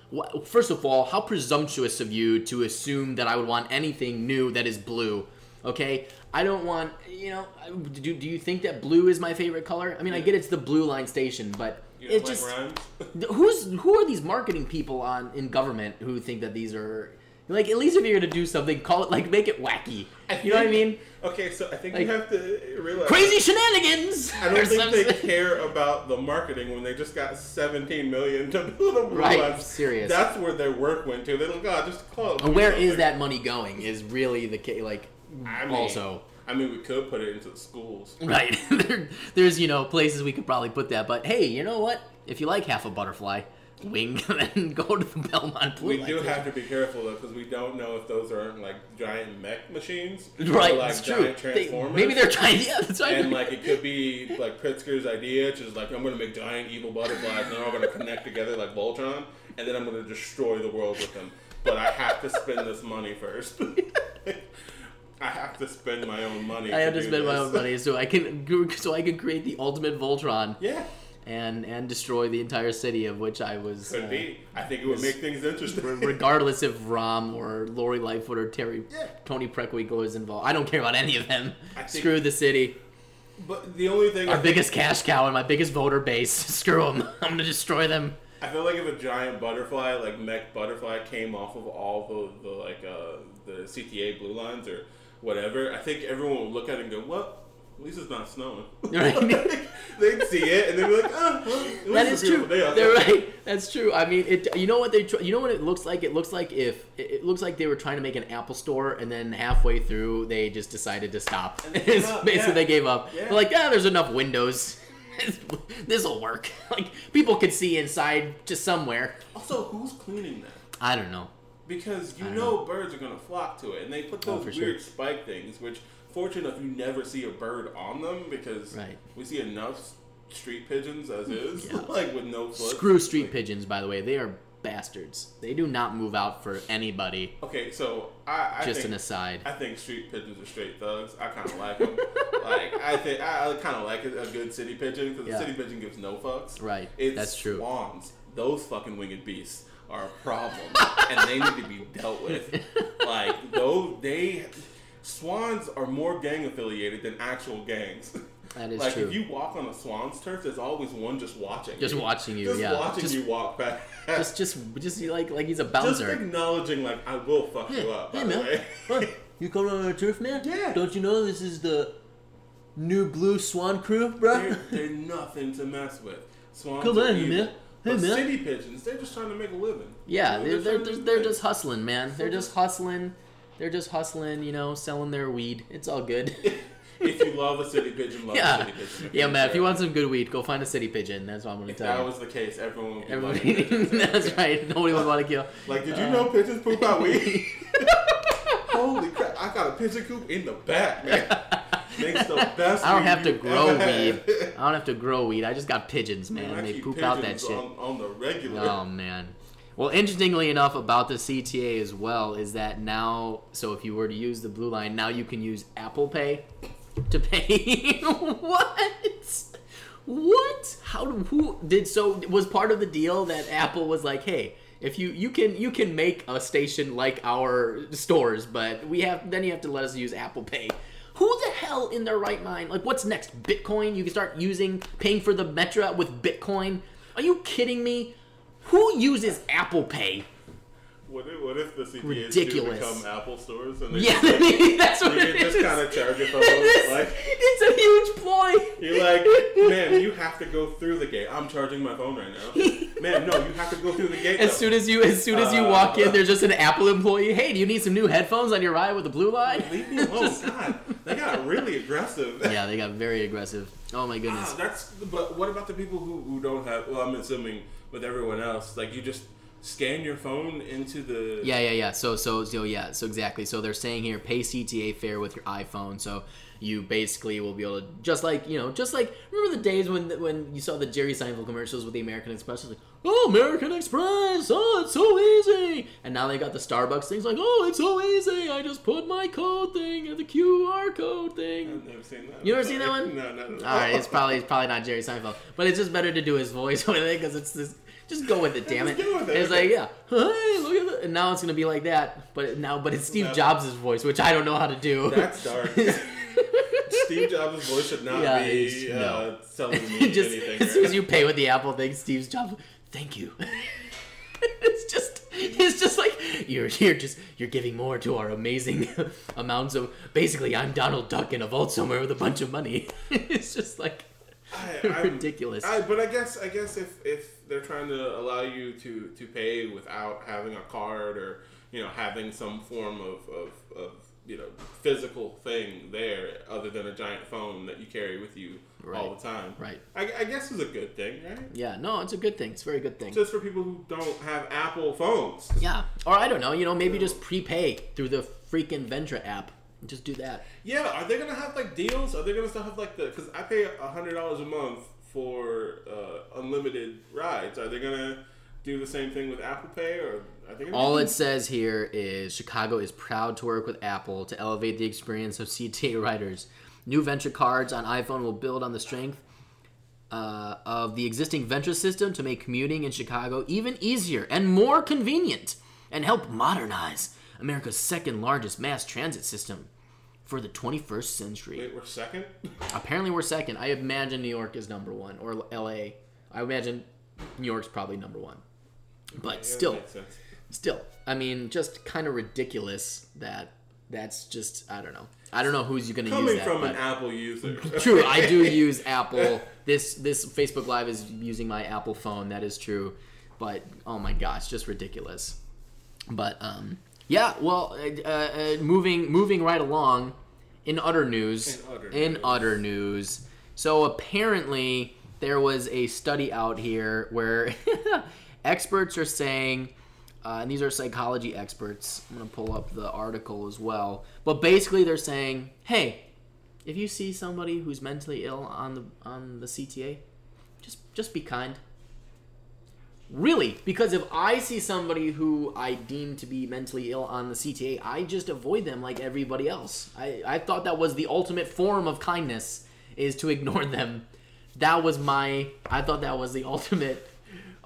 First of all, how presumptuous of you to assume that I would want anything new that is blue. Okay, I don't want. You know, do, do you think that blue is my favorite color? I mean, I get it's the blue line station, but
You
it just who's who are these marketing people on in government who think that these are like at least if you're gonna do something call it like make it wacky you know what i mean
Okay, so I think
Like-
you have to realize.
crazy shenanigans
I don't think they care about the marketing when they just got 17 million to build a
Right,
line.
serious.
That's where their work went to. They're like, God, just.
And where is
line."
that money going is really the case like
I mean,
also
I mean, we could put it into the schools.
right there, there's you know places we could probably put that but hey you know what if you like half a butterfly wing then go to the belmont blue
We do have to be careful though, because we don't know if those are like giant mech machines, or,
right
like
it's true
giant
They-
transformers.
maybe they're trying yeah that's right
and like it could be like Pritzker's idea, which is like I'm gonna make giant evil butterflies, and they're all gonna connect together like Voltron, and then I'm gonna destroy the world with them. But I have to spend this money first. I have to spend my own money.
I have to
do
spend my own money so I can so I can create the ultimate Voltron
Yeah,
and and destroy the entire city of which I was.
could
uh,
be. I think it would make things interesting.
regardless if Rahm or Lori Lightfoot or Terry
Yeah.
Toni Preckwinkle is involved, I don't care about any of them.
Think-
Screw the city,
but the only thing I
our
think-
biggest cash cow and my biggest voter base. Screw them. I'm gonna destroy them.
I feel like if a giant butterfly, like mech butterfly, came off of all the, the like uh, the CTA blue lines or whatever, I think everyone would look at it and go, "Well, at least it's not snowing."
Right.
they'd see it and they'd be like, "Oh, well, least
That is true. They're right. That's true. I mean, it. You know what they? You know what it looks like? It looks like if it it looks like they were trying to make an Apple store, and then halfway through they just decided to stop.
And they gave
It's
up,
Basically,
yeah.
they gave up.
Yeah.
They're like, ah, there's enough windows. this will work. Like people could see inside just somewhere.
Also, who's cleaning that?
I don't know.
Because you
I
know birds are gonna flock to it, and they put
Oh,
those
for
weird
sure.
spike things, which fortunate enough you never see a bird on them because
Right.
we see enough street pigeons as is,
Yeah.
like with no foot.
Screw street
Like,
pigeons. By the way, they are bastards. They do not move out for anybody.
Okay, so I, I
Just
think,
an aside.
I think street pigeons are straight thugs. I kind of like them. like I think I kind of like a, a good city pigeon because
Yeah.
the city pigeon gives no fucks.
Right.
It's
That's true.
Swans, those fucking winged beasts are a problem, and they need to be dealt with. Like those, they swans are more gang affiliated than actual gangs.
That is
like
true.
if you walk on a swan's turf, there's always one just watching.
Just
you.
watching you,
Just
yeah.
watching
Just-
you walk back.
just, just, just like, like he's a bouncer.
Just acknowledging, like, I will fuck you up.
Hey man. What? you coming on a turf, man?
Yeah.
Don't you know this is the new Blue Swan crew, bro?
they're, they're nothing to mess with. Swans
Come on,
evil.
man. Hey,
but
man.
city pigeons, they're just trying to make a living.
Yeah,
You
they're they're, just,
do
they're just hustling, man. They're just hustling. They're just hustling, you know, selling their weed. It's all good.
if you love a city pigeon, love a
Yeah,
city pigeon.
yeah, man. If you want some good weed, go find a city pigeon. That's what I'm gonna
If
tell
that
you.
was the case, everyone would be
Everybody,
pigeons.
that's right. Nobody would want to kill.
Like, did you
Uh,
know pigeons poop out weed? Holy crap! I got a pigeon coop in the back, man. Makes the best.
I don't have to grow weed. I don't have to grow weed. I just got pigeons, man.
Man,
they poop out that shit.
on, on the regular.
Oh man. Well, interestingly enough, about the CTA as well is that now, so if you were to use the blue line, now you can use Apple Pay to pay. what? What? How? Who did? So was part of the deal that Apple was like, hey. If you you can you can make a station like our stores, but we have then you have to let us use Apple Pay. Who the hell in their right mind? Like, what's next? Bitcoin? You can start using paying for the Metra with Bitcoin. Are you kidding me? Who uses Apple Pay?
What if, what if the CTAs do
Ridiculous.
become Apple stores and they
Yeah,
just,
that's what
you
it
can
is.
just kind of charge it for
It's,
like
it's a huge ploy.
you're like, man, you have to go through the gate. I'm charging my phone right now. Man, no, you have to go through the gate.
As
though.
soon as you as soon as you
Uh,
walk in, there's just an Apple employee. Hey, do you need some new headphones on your ride with the blue line?
Leave me alone,
Just-
God. They got really aggressive.
yeah, they got very aggressive. Oh my goodness.
Ah, that's. But what about the people who, who don't have? Well, I'm assuming with everyone else, like you just scan your phone into the.
Yeah, yeah, yeah. So, so, so, yeah. So exactly. So they're saying here, pay CTA fare with your iPhone. So you basically will be able to, just like you know, just like remember the days when when you saw the Jerry Seinfeld commercials with the American Express, it was like, oh, American Express, oh, it's so easy. And now they got the Starbucks things like, oh, it's so easy. I just put my code thing at the QR code thing.
I've never seen that.
You
ever
seen that one?
No, no, no.
All right, it's probably it's probably not Jerry Seinfeld, but it's just better to do his voice with it because it's this. Just go with it, damn it.
go with it,
It's like, yeah, hey, look at that. And now it's gonna be like that, but now, but it's Steve
No.
Jobs' voice, which I don't know how to do.
That's dark. Steve Jobs' voice should not
Yeah,
be uh,
no.
telling me
just
anything.
as soon as you pay with the Apple thing, Steve Jobs, thank you. it's just, it's just like you're you're just you're giving more to our amazing amounts of. Basically, I'm Donald Duck in a vault somewhere with a bunch of money. it's just like
I, I'm-
ridiculous.
I, but I guess I guess if, if they're trying to allow you to, to pay without having a card or you know having some form of, of, of you know physical thing there other than a giant phone that you carry with you all the time,
Right.
I, I guess is a good thing, right?
Yeah, no, it's a good thing. It's a very good thing.
Just for people who don't have Apple phones.
Yeah, or I don't know. You know, maybe just prepay through the freaking Ventra app. Just do that.
Yeah, are they gonna have like deals? Are they gonna still have like the? Because I pay a hundred dollars a month for uh, unlimited rides. Are they gonna do the same thing with Apple Pay, or they gonna
All it says here is Chicago is proud to work with Apple to elevate the experience of CTA riders. New Ventra cards on iPhone will build on the strength uh, of the existing Ventra system to make commuting in Chicago even easier and more convenient and help modernize America's second largest mass transit system for the 21st century.
Wait, we're second.
Apparently, we're second. I imagine New York is number one, or LA. I imagine New York's probably number one. But
Yeah,
still,
that
still, I mean, just kind of ridiculous that that's just I don't know. I don't know who's going to use
Coming from an Apple user.
true, I do use Apple. This this Facebook Live is using my Apple phone. That is true. But oh my gosh, just ridiculous. But um, yeah. Well, uh, uh, moving moving right along. In utter news.
In utter
in
news.
utter news. So apparently there was a study out here where experts are saying, uh, and these are psychology experts. I'm gonna pull up the article as well. But basically, they're saying, hey, if you see somebody who's mentally ill on the on the CTA, just just be kind. Really, because if I see somebody who I deem to be mentally ill on the CTA, I just avoid them like everybody else. I, I thought that was the ultimate form of kindness is to ignore them. That was my I thought that was the ultimate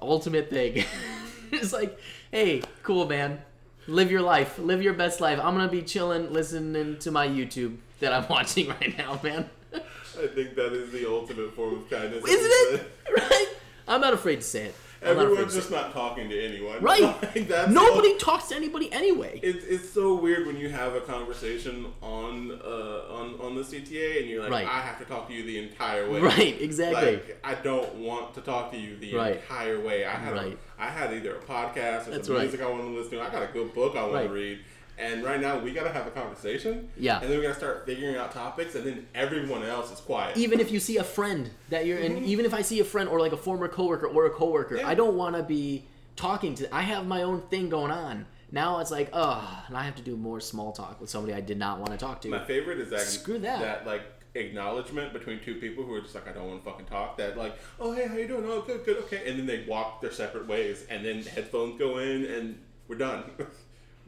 ultimate thing. it's like, hey, cool man. Live your life. Live your best life. I'm gonna be chilling, listening to my YouTube that I'm watching right now, man.
I think that is the ultimate form of kindness.
Isn't it? Right? I'm not afraid to say it. I'm not afraid
Everyone's just not talking to anyone.
Right.
Like, that's
Nobody talks to anybody anyway.
It's, it's so weird when you have a conversation on uh, on on the CTA and you're like,
Right.
I have to talk to you the entire way.
Right, exactly.
Like, I don't want to talk to you the
Right.
entire way. I had
Right.
a, I had either a podcast or
That's
some music I want to listen to. I got a good book I want to read, And right now, we got to have a conversation.
Yeah.
And then we got to start figuring out topics, and then everyone else is quiet.
even if you see a friend that you're and even if I see a friend or like a former coworker or a coworker,
Yeah.
I don't want to be talking to I have my own thing going on. Now it's like, oh, and I have to do more small talk with somebody I did not want to talk to.
My favorite is that
Screw that.
that like acknowledgement between two people who are just like I don't want to fucking talk. That like, oh hey, how you doing? Oh good, good, okay. And then they walk their separate ways, and then headphones go in, and we're done.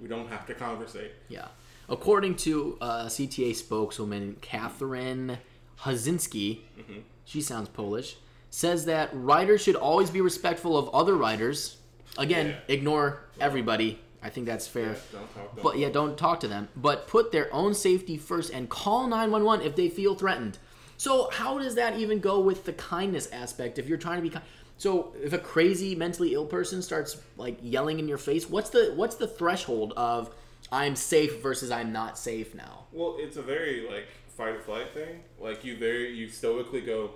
we don't have to conversate.
Yeah. According to uh, CTA spokeswoman Catherine Hosinski,
Mm-hmm.
she sounds Polish, says that riders should always be respectful of other riders. Again,
Yeah.
ignore everybody. I think that's fair.
Yeah, don't talk. Don't
But yeah, don't talk to them. But put their own safety first and call 911 if they feel threatened. So how does that even go with the kindness aspect? If you're trying to be kind, so if a crazy mentally ill person starts like yelling in your face, what's the what's the threshold of I'm safe versus I'm not safe now?
Well, it's a very like fight or flight thing. Like you very you stoically go,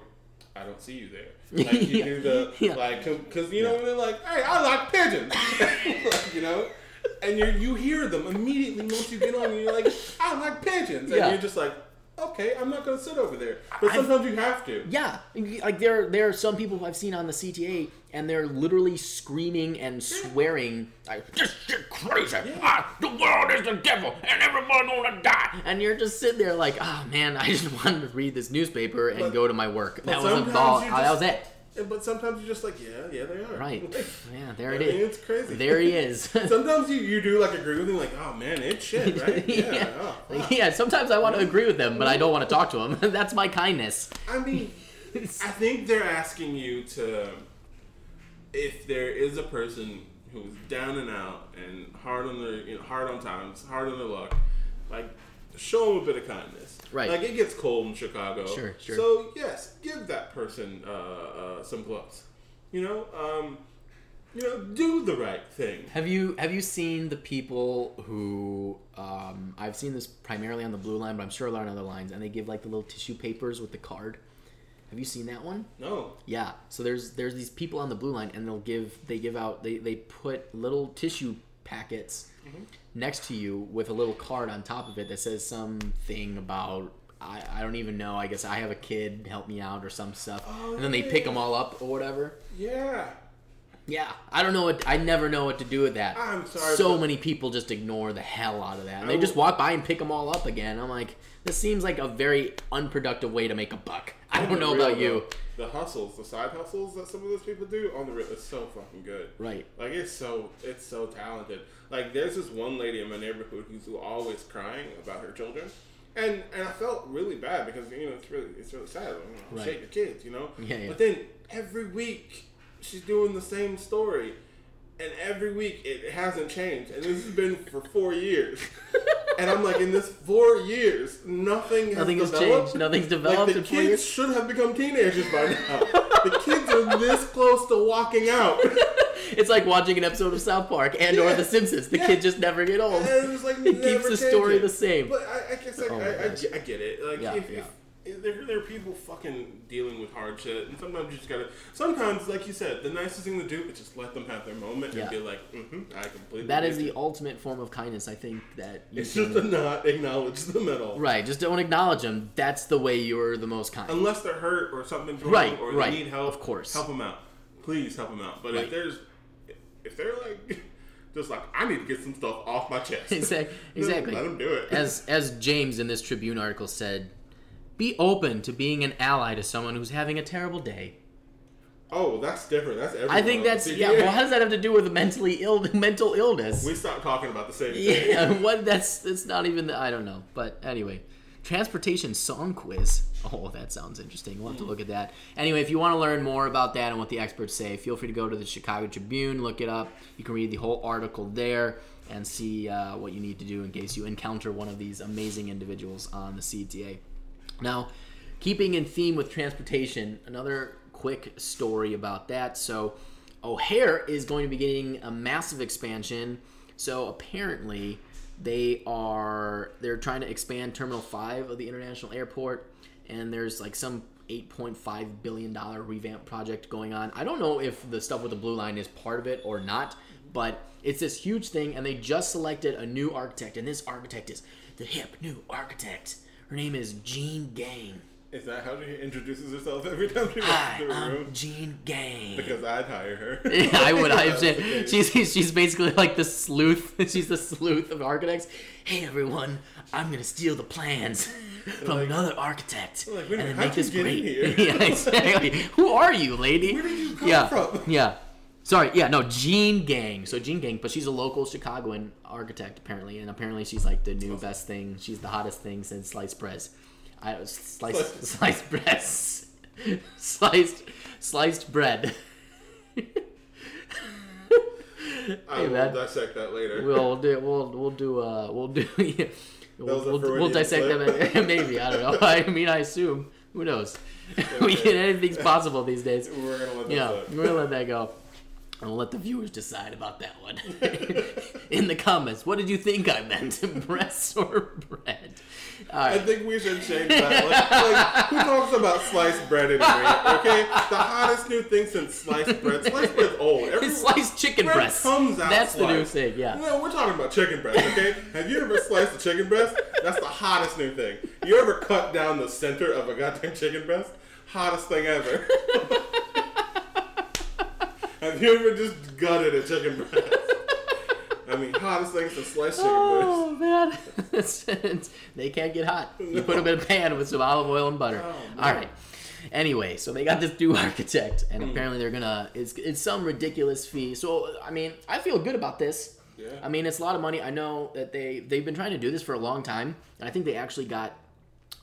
I don't see you there. Like you
Yeah.
do the
Yeah.
like because you know they're like, hey, I like pigeons, like, you know, and you you hear them immediately once you get on. and You're like, I like pigeons, and
Yeah.
you're just like, okay, I'm not gonna sit over there. But
I've-
sometimes you have to.
Yeah, like there there are some people I've seen on the CTA and they're literally screaming and swearing like this shit crazy. Ah, the world is the devil and everybody's gonna die. And you're just sitting there like, oh man, I just wanted to read this newspaper and
But-
go to my work. That was
sometimes
all.
you
That was it.
But sometimes you're just like, yeah, yeah, they are.
Right. Yeah, there
I
it
mean,
is.
it's crazy.
There he is.
Sometimes you, you do like agree with him, like, oh man, it's shit, right? Yeah.
yeah.
oh, fuck.
yeah, sometimes I want to agree with them, but I don't want to talk to them. That's my kindness.
I mean, I think they're asking you to, if there is a person who's down and out and hard on their, you know, hard on times, hard on their luck, like show them a bit of kindness.
Right.
Like it gets cold in Chicago.
Sure, sure.
So yes, give that person uh, uh, some gloves. You know, um, you know, do the right thing.
Have you have you seen the people who um, I've seen this primarily on the blue line, but I'm sure a lot on other lines, and they give like the little tissue papers with the card. Have you seen that one?
No.
Yeah. So there's there's these people on the blue line, and they'll give they give out they they put little tissue packets Mm-hmm. next to you with a little card on top of it that says something about. I, I don't even know. I guess I have a kid. Help me out or some stuff.
Oh,
and then they pick them all up or whatever.
Yeah.
Yeah, I don't know what I never know what to do with that.
I'm sorry,
So many people just ignore the hell out of that. And they just walk by and pick them all up again. I'm like, this seems like a very unproductive way to make a buck. I don't know
the
about you.
though, The hustles, the side hustles that some of those people do on the real, it's so fucking good.
Right.
Like it's so it's so talented. Like there's this one lady in my neighborhood who's always crying about her children, and and I felt really bad because you know it's really it's really sad. You know,
Right.
Shake your kids, you know.
Yeah, yeah.
But then every week she's doing the same story. And every week it hasn't changed, and this has been for four years. and I'm like, in this four years, nothing has
Nothing has
developed.
changed. Nothing's
Like the
in four
kids
years.
should have become teenagers by now. the kids are this close to walking out.
It's like watching an episode of South Park and or
Yeah.
The Simpsons. The
Yeah.
kids just never get old.
And it's like
It keeps the story
changing.
the same.
But I, I guess I,
Oh
I, I, get- I get it. Like
Yeah,
if,
yeah.
if there, there are people fucking dealing with hard shit, and sometimes you just gotta. Sometimes, like you said, the nicest thing to do is just let them have their moment
Yeah.
and be like, mm-hmm, I completely.
That is the
you."
ultimate form of kindness. I think that you
It's
can,
just to not acknowledge them at all.
right. Just don't acknowledge them. That's the way you're the most kind.
Unless they're hurt or something's wrong
Right,
or
right,
they need help,
of course.
help them out. Please help them out. But
Right.
if there's, if they're like, just like, I need to get some stuff off my chest.
Exact-
No,
exactly.
Let them do it.
as as James in this Tribune article said, be open to being an ally to someone who's having a terrible day.
oh, that's different. That's everyone.
I think that's yeah. Well, how does that have to do with mentally ill mental illness?
we stopped talking about the same thing.
Yeah, what? That's that's not even. The, I don't know. But anyway, transportation song quiz. Oh, that sounds interesting. We'll have to look at that. Anyway, if you want to learn more about that and what the experts say, feel free to go to the Chicago Tribune, look it up. You can read the whole article there and see uh, what you need to do in case you encounter one of these amazing individuals on the CTA. Now, keeping in theme with transportation, another quick story about that. So, O'Hare is going to be getting a massive expansion. So apparently, they are they're trying to expand Terminal Five of the international airport, and there's like some 8.5 billion dollar revamp project going on. I don't know if the stuff with the blue line is part of it or not, but it's this huge thing, and they just selected a new architect, and this architect is the hip new architect. Her name is Jeanne Gang.
Is that how she introduces herself every time she walks into
I'm
room?
Jeanne Gang.
Because I'd hire her.
Yeah, I would. I
the
she's she's basically like the sleuth. She's the sleuth of architects. Hey everyone, I'm gonna steal the plans from
Like-
another architect
Like,
and then make this great. yeah, exactly. Who are you, lady?
Where did you come
yeah,
from?
yeah. Sorry, yeah, no, Jeanne Gang. So Jeanne Gang, but she's a local Chicagoan architect apparently, and apparently she's like the new best thing. She's the hottest thing since sliced bread. I sliced sliced bread, sliced sliced bread.
I
Hey,
will
man.
dissect that later.
we'll do we'll we'll do uh we'll do yeah. we'll, we'll, we'll dissect
slip.
them maybe I don't know I mean I assume who knows we
Okay.
can anything's possible these days
We're gonna let that
yeah
slip.
we're gonna let that go we'll let the viewers decide about that one in the comments what did you think I meant breasts or bread
I think we should change that. Like, like, who talks about sliced bread anymore? Okay, the hottest new thing since sliced bread. Sliced bread's old. Everyone,
sliced chicken
bread
breasts
comes out
that's the new thing yeah
No, we're talking about chicken breast, okay? Have you ever sliced a chicken breast? That's the hottest new thing. You ever cut down the center of a goddamn chicken breast? Hottest thing ever. Have you ever just gutted a chicken breast? I mean, hottest thing since sliced chicken breast.
Oh man, It's- it's- they can't get hot. You put them in a pan with some olive oil and butter.
Oh,
All right. Anyway, so they got this new architect, and
Hmm.
apparently they're gonna it's it's some ridiculous fee. So I mean, I feel good about this.
Yeah.
I mean, it's a lot of money. I know that they they've been trying to do this for a long time, and I think they actually got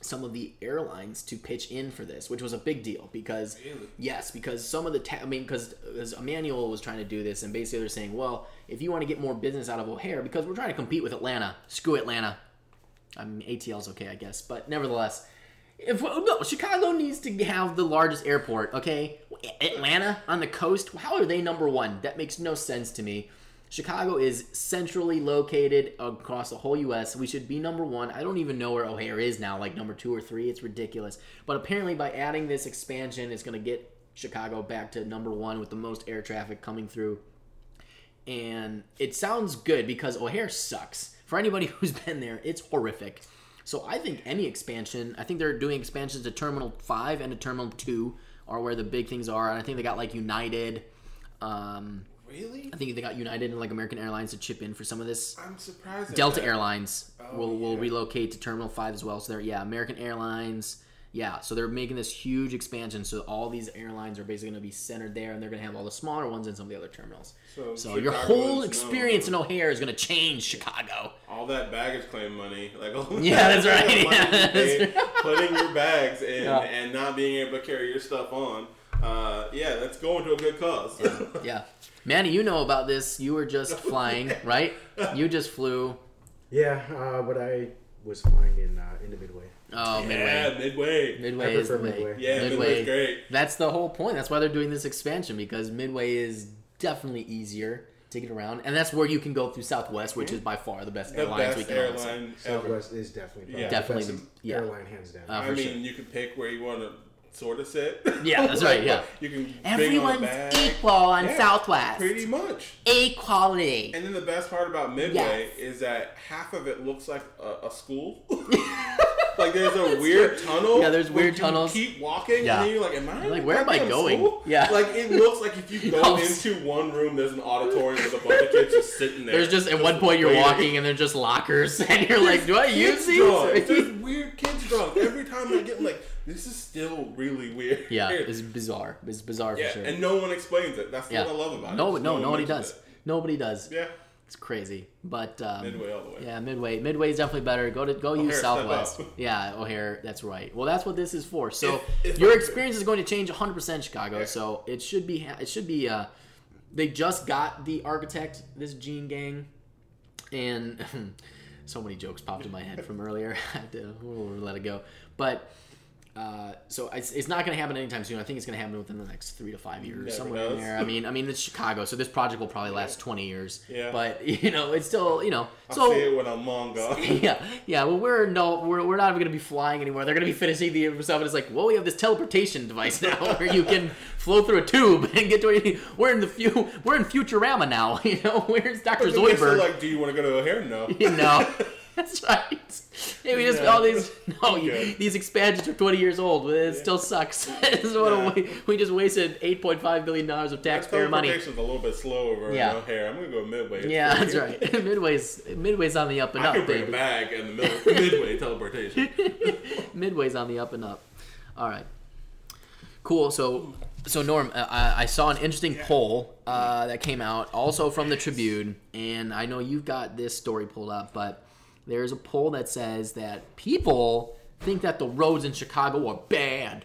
some of the airlines to pitch in for this, which was a big deal because
Really?
yes, because some of the ta- I mean, because Emanuel was trying to do this, and basically they're saying, well, if you want to get more business out of O'Hare, because we're trying to compete with Atlanta, screw Atlanta. I mean, ATL's okay, I guess, but nevertheless, if no, Chicago needs to have the largest airport. Okay, Atlanta on the coast. How are they number one? That makes no sense to me. Chicago is centrally located across the whole U.S. We should be number one. I don't even know where O'Hare is now, like number two or three. It's ridiculous. But apparently, by adding this expansion, it's going to get Chicago back to number one with the most air traffic coming through and it sounds good because O'Hare sucks. For anybody who's been there, it's horrific. So I think any expansion, I think they're doing expansions to Terminal 5 and to Terminal 2 are where the big things are. And I think they got like United. Um,
Really?
I think they got United and like American Airlines to chip in for some of this.
I'm surprised.
Delta
that.
Airlines
Oh,
will, will
yeah.
relocate to Terminal 5 as well. So they're, yeah, American Airlines. Yeah, so they're making this huge expansion. So all these airlines are basically going to be centered there, and they're going to have all the smaller ones in some of the other terminals.
So
So your whole experience in O'Hare is going to change Chicago.
all that baggage claim money, like all
Yeah, that's right. Yeah, that's right.
putting your bags in
Yeah.
and not being able to carry your stuff on. Uh, yeah, that's going to a good cause.
Yeah. Manny, you know about this. You were just flying, right? You just flew.
Yeah, uh, but I was flying in uh, in the midway.
Oh,
yeah,
Midway.
midway.
Midway
I
is the
prefer
way.
Midway.
Yeah, Midway's great.
That's the whole point. That's why they're doing this expansion because Midway is definitely easier to get around, and that's where you can go through Southwest, which is by far the best
The
airlines we
best
can
airline ever.
Southwest is definitely
Yeah.
Definitely
the
the-
best
yeah.
airline hands down.
Uh,
I mean,
sure.
you can pick where you want to sort of sit.
Yeah, that's right, yeah.
You can bring on a
Everyone's
bag.
equal on
Yeah,
Southwest.
Pretty much.
Equality.
And then the best part about Midway is that half of it looks like a, a school. like there's a weird tunnel.
Yeah, there's weird
you
tunnels.
Keep walking,
Yeah.
and then you're like, "Am I?
You're like, where am I going?
school?"
Yeah.
like it looks like if you go
No.
into one room, there's an auditorium with a bunch of kids just sitting there.
There's just at one point you're
waiting.
walking and there's just lockers and you're like, do I use these?
drunk. There's weird kids drunk. Every time I get like, this is still really weird.
yeah, it's bizarre. It's bizarre
yeah,
for sure.
and no one explains it. That's
yeah.
what I love about
no,
it.
no,
one
nobody does. Nobody does.
Yeah,
It's crazy, but um,
Midway all the way.
Yeah, Midway. Midway is definitely better. Go to go use
O'Hare, step
Southwest. Yeah, O'Hare. That's right. Well, that's what this is for. So
If- if
your experience is going to change 100 percent Chicago.
Yeah.
So it should be. It should be. Uh, they just got the architect, this Jeanne Gang, and so many jokes popped in my head from earlier. I had to we'll let it go. But uh, so it's, it's not going to happen anytime soon. I think it's going to happen within the next three to five years,
Never
somewhere in there. I mean, I mean, it's Chicago, so this project will probably last twenty years.
Yeah.
But you know, it's still you know.
I'll
So
see it when I'm long gone.
yeah, yeah. Well, we're no, we're, we're not even going to be flying anymore. They're going to be finishing the stuff, and it's like, well, we have this teleportation device now where you can flow through a tube and get to. Where we're in the few. We're in Futurama now. You know, where's Doctor Zoidberg?
like, do you want to go to O'Hare? No.
You know, that's right. We just
Yeah.
all these no
Okay.
these expansions are twenty years old, it still sucks. what
Yeah.
wa- we just wasted eight point five billion dollars of taxpayer money.
Teleportation's a little bit slow over
Yeah.
O'Hare. I'm gonna go Midway. It's
Yeah, that's right. Midway's Midway's on the up and
I
up,
can bring
baby.
bag in the middle. Midway teleportation.
Midway's on the up and up. All right, cool. So, so Norm, uh, I, I saw an interesting poll uh, that came out, also from the Tribune, and I know you've got this story pulled up, but there's a poll that says that people think that the roads in Chicago are bad,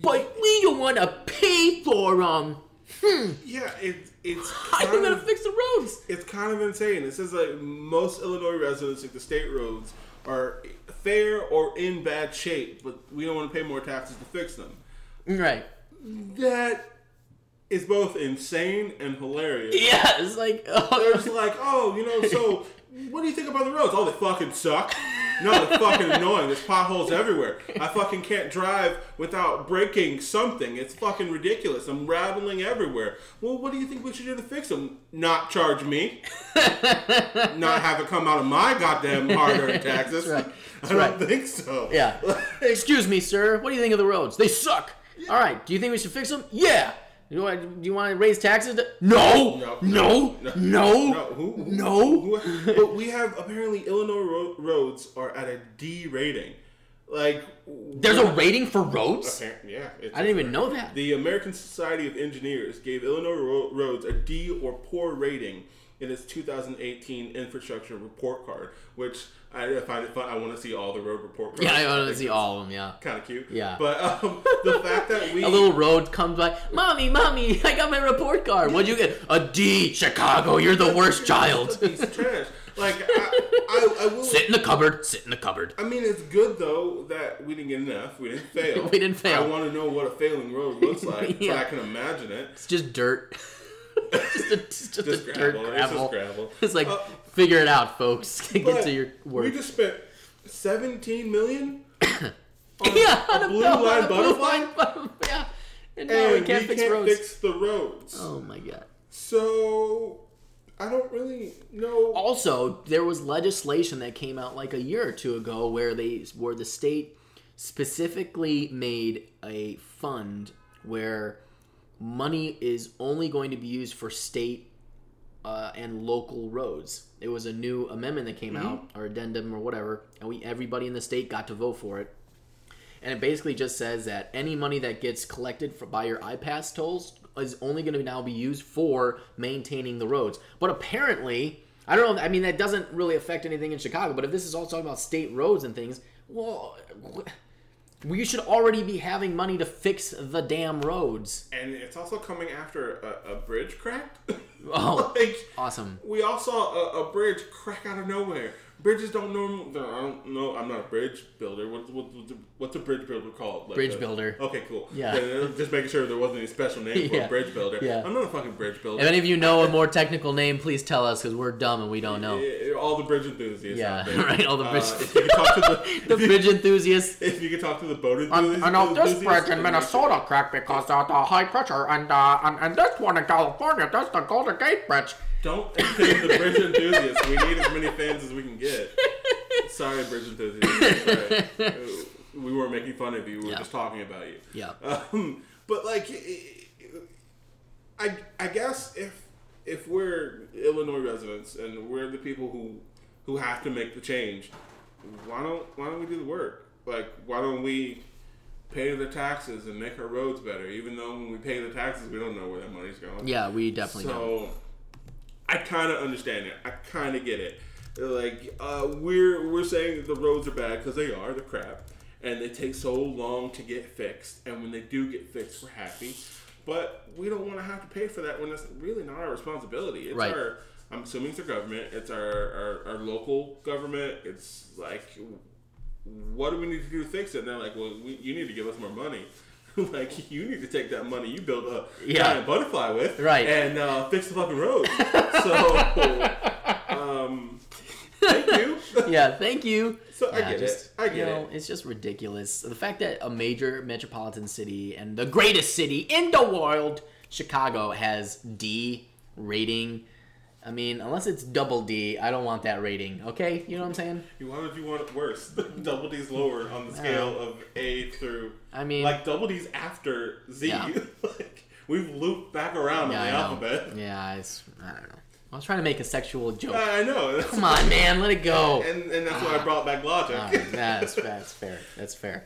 but we don't want to pay for them. Hmm.
Yeah, it, it's
How are you gonna fix the roads?
it's kind of insane. It says like most Illinois residents think the state roads are fair or in bad shape, but we don't want to pay more taxes to fix them.
Right.
That is both insane and hilarious.
Yeah, it's like
oh. They're like, oh, you know, so what do you think about the roads? Oh, they fucking suck. No, they're fucking annoying. There's potholes everywhere. I fucking can't drive without breaking something. It's fucking ridiculous. I'm rattling everywhere. Well, what do you think we should do to fix them? Not charge me. Not have it come out of my goddamn hard-earned taxes.
That's right.
I don't think so.
Yeah. Excuse me, sir. What do you think of the roads? They suck. All right. Do you think we should fix them? Yeah. Do you want, do you want to raise taxes? To- no.
No.
No. No.
No, who, who,
No.
who- but we have apparently Illinois ro- roads are at a D rating. Like
There's a rating for roads.
Appar- Yeah,
I didn't even know that.
The American Society of Engineers gave Illinois ro- roads a D or poor rating in its 2018 infrastructure report card, which I find it fun. I want to see all the road report cards.
Yeah, I want to see all of them. Yeah.
Kind of cute.
Yeah.
But um, the fact that we
A little road comes by. Mommy, mommy, I got my report card. What'd you get? A D. Chicago, you're the worst child.
It's a piece of trash. Like I, I, I will.
Sit in the cupboard. Sit in the cupboard.
I mean, it's good though that we didn't get an F. We didn't fail.
We didn't fail.
I want to know what a failing road looks like,
Yeah.
but I can imagine it.
It's just dirt. just a, just, just a dirt
gravel. It's
gravel.
just gravel.
It's like,
Uh,
figure it out, folks. Get to your work.
We just spent 17 million on
yeah,
a
on
blue
on
line
a
butterfly?
line butterfly. Yeah. And now
and
we can't fix roads.
fix the roads.
oh my god.
So I don't really know.
Also, there was legislation that came out like a year or two ago where they where the state specifically made a fund where money is only going to be used for state uh, and local roads. It was a new amendment that came out or addendum or whatever, and we everybody in the state got to vote for it. And it basically just says that any money that gets collected for, by your iPass tolls is only going to now be used for maintaining the roads. But apparently, I don't know. I mean, that doesn't really affect anything in Chicago. But if this is all talking about state roads and things, well, we should already be having money to fix the damn roads.
And it's also coming after a, a bridge cracked.
Oh,
like
awesome.
we all saw a, a bridge crack out of nowhere. Bridges don't normal. I don't know. I'm not a bridge builder. What, what, what's, a, bridge builder called? Like
Bridge
a-
builder.
Okay, cool.
Yeah.
Just making sure there wasn't any special name for
Yeah.
a bridge builder.
Yeah.
I'm not a fucking bridge builder.
If any of you know a more technical name, please tell us because we're dumb and we don't know.
All the bridge enthusiasts.
Yeah, right, all the bridge-
Uh, if you could talk to the,
The bridge enthusiasts.
if you could talk to the boat enthusiasts.
and uh, this bridge in Minnesota cracked because of the high pressure, and, uh, and and this one in California, that's the Golden Gate Bridge.
Don't offend the bridge enthusiasts. We need as many fans as we can get. Sorry, bridge enthusiasts. Sorry. We weren't making fun of you. We were
Yeah.
just talking about you.
Yeah.
Um, but like, I I guess if if we're Illinois residents and we're the people who who have to make the change, why don't why don't we do the work? Like, why don't we pay the taxes and make our roads better? Even though when we pay the taxes, we don't know where that money's going.
Yeah, we definitely don't.
I kind of understand it. I kind of get it. Like uh, we're we're saying that the roads are bad because they are. They're crap, and they take so long to get fixed. And when they do get fixed, we're happy. But we don't want to have to pay for that when it's really not our responsibility. It's
Right.
our. I'm assuming it's our government. It's our, our, our local government. It's like what do we need to do to fix it? And they're like, well, we, you need to give us more money. like, you need to take that money you built a
Yeah.
giant butterfly with,
Right.
and uh, fix the fucking roads. so, um, thank you.
yeah, thank you.
So, I get
just,
it. I get
you know,
it.
It's just ridiculous. The fact that a major metropolitan city and the greatest city in the world, Chicago, has D rating. I mean, unless it's double D, I don't want that rating. Okay, you know what I'm saying?
Why would you want it worse? double D's lower on the scale of A through.
I mean,
Like double D's after Z.
Yeah.
like we've looped back around
yeah,
on
I
the alphabet.
Yeah, it's I don't know. I was trying to make a sexual joke.
I know.
Come on, man, let it go.
And and that's why I brought back logic.
Right, that's that's fair. That's fair.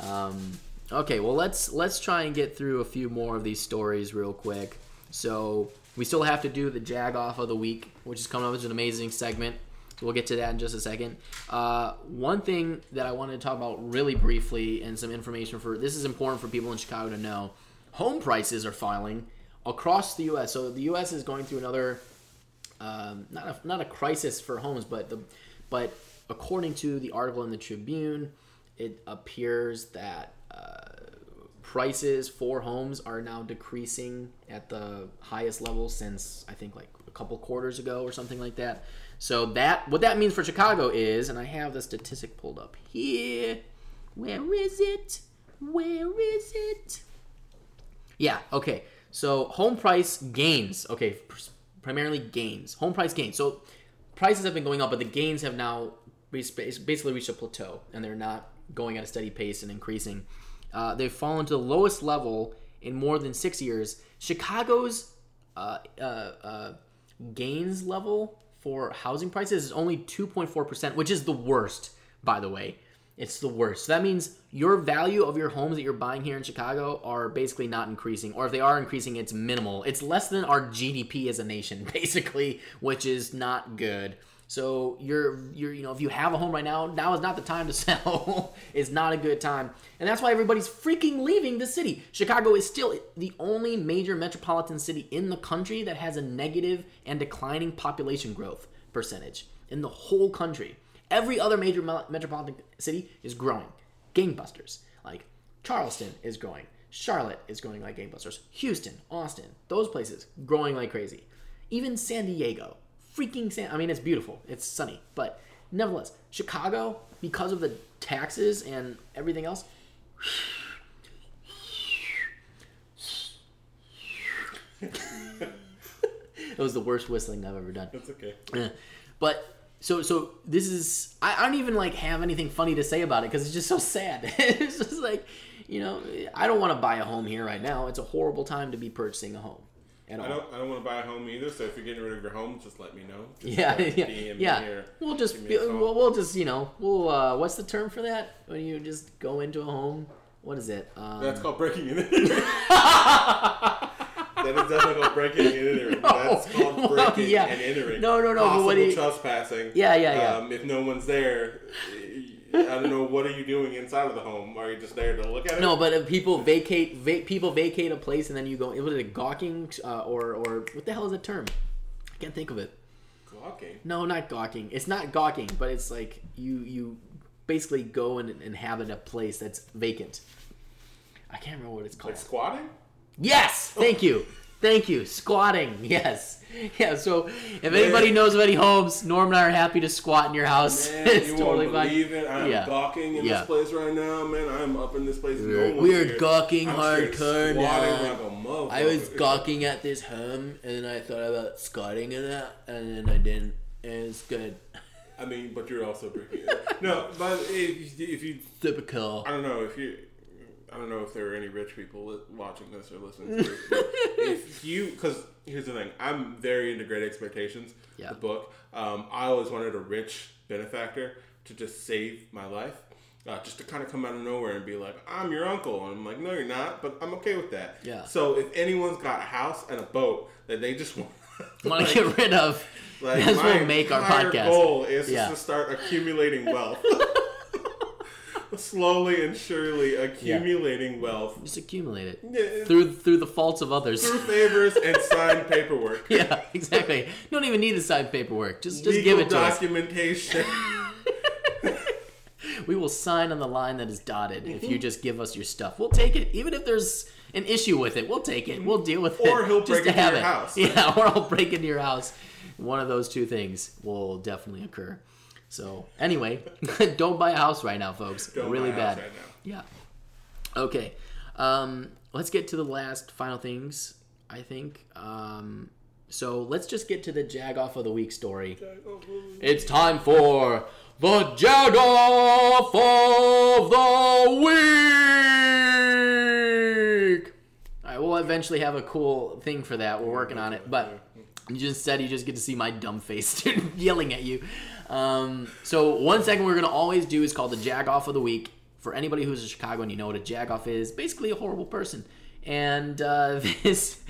Um, okay, well let's let's try and get through a few more of these stories real quick. So we still have to do the jag off of the week, which is coming up as an amazing segment. So we'll get to that in just a second. Uh, one thing that I wanted to talk about really briefly and some information for this is important for people in Chicago to know. Home prices are falling across the U.S. So the U.S. is going through another um, not a, not a crisis for homes, but the but according to the article in the Tribune, it appears that uh, prices for homes are now decreasing at the highest level since I think like a couple quarters ago or something like that. So that what that means for Chicago is, and I have the statistic pulled up here. Where is it? Where is it? Yeah, okay. So home price gains. Okay, primarily gains. Home price gains. So prices have been going up, but the gains have now bas- bas- basically reached a plateau, and they're not going at a steady pace and increasing. Uh, they've fallen to the lowest level in more than six years. Chicago's uh, uh, uh, gains level for housing prices is only 2.4%, which is the worst, by the way. It's the worst. So that means your value of your homes that you're buying here in Chicago are basically not increasing, or if they are increasing, it's minimal. It's less than our GDP as a nation, basically, which is not good. So you're you're you know if you have a home right now, now is not the time to sell. it's not a good time, and that's why everybody's freaking leaving the city. Chicago is still the only major metropolitan city in the country that has a negative and declining population growth percentage in the whole country. Every other major metropolitan city is growing, gangbusters. Like Charleston is growing, Charlotte is growing like gangbusters, Houston, Austin, those places growing like crazy. Even San Diego, freaking San. I mean, it's beautiful, it's sunny, but nevertheless, Chicago, because of the taxes and everything else. It was the worst whistling I've ever done.
That's okay.
But so so this is I, I don't even like have anything funny to say about it because it's just so sad. it's just like you know I don't want to buy a home here right now. It's a horrible time to be purchasing a home. At all.
I don't. I don't want to buy a home either. So if you're getting rid of your home, just let me know. Just,
yeah, yeah,
DM
yeah.
here.
We'll just be,
me a call.
we'll, we'll just you know we'll uh, what's the term for that when you just go into a home? What is it? Um,
That's called breaking in. that is definitely called breaking and entering. That's called
Well,
breaking
yeah.
and entering.
No, no, no, but
Possible
what do you-
trespassing.
Yeah, yeah, yeah.
Um, if no one's there, I don't know. What are you doing inside of the home? Are you just there to look at it?
No, but if people vacate, va- people vacate a place, and then you go. Was it gawking uh, or or what the hell is that term? I can't think of it.
Gawking.
No, not gawking. It's not gawking, but it's like you you basically go and inhabit a place that's vacant. I can't remember what it's called.
Like squatting?
Yes, thank you, thank you. Squatting. Yes, yeah. So if
Man.
anybody knows of any homes, Norm and I are happy to squat in your house.
Man,
it's
you
totally
won't
fine.
believe it. I'm
Yeah.
gawking in
Yeah.
this place right now, man. I'm up in this place.
We're-
no
we're
here.
gawking
I'm
hardcore now.
like.
I was gawking at this home, and then I thought about squatting in it, and then I didn't. And it's good.
I mean, but you're also breaking. no, but if, if you,
Typical.
I don't know if you. I don't know if there are any rich people watching this or listening to this. but if you, because here's the thing, I'm very into Great Expectations,
Yeah.
the book. Um, I always wanted a rich benefactor to just save my life, uh, just to kind of come out of nowhere and be like, "I'm your uncle," and I'm like, "No, you're not," but I'm okay with that.
Yeah.
So if anyone's got a house and a boat that they just want,
Want to get rid of?
like,
That's what make our podcast.
goal is
Yeah.
just to start accumulating wealth. Slowly and surely accumulating wealth
Just accumulate it
Yeah,
through through the faults of others.
through favors and signed paperwork.
yeah, exactly. You don't even need the signed paperwork. Just just
Legal
give it to us.
documentation.
we will sign on the line that is dotted if
Mm-hmm.
you just give us your stuff. We'll take it, even if there's an issue with it. We'll take it. We'll deal with it.
Or he'll
just
break
to
into
have
your
it.
house.
Yeah, or I'll break into your house. One of those two things will definitely occur. So anyway, don't buy a house right now, folks.
Don't
really
buy a house
bad.
right.
Yeah. Okay. Um, let's get to the last final things. I think. Um, so let's just get to the jag off of the week story. It's time for the jag off of the week. All right, we'll eventually have a cool thing for that. We're working on it, but you just said you just get to see my dumb face yelling at you. Um, so one segment we're gonna always do is called the jag off of the week. For anybody who's in Chicago and you know what a jag off is, basically a horrible person. And uh, this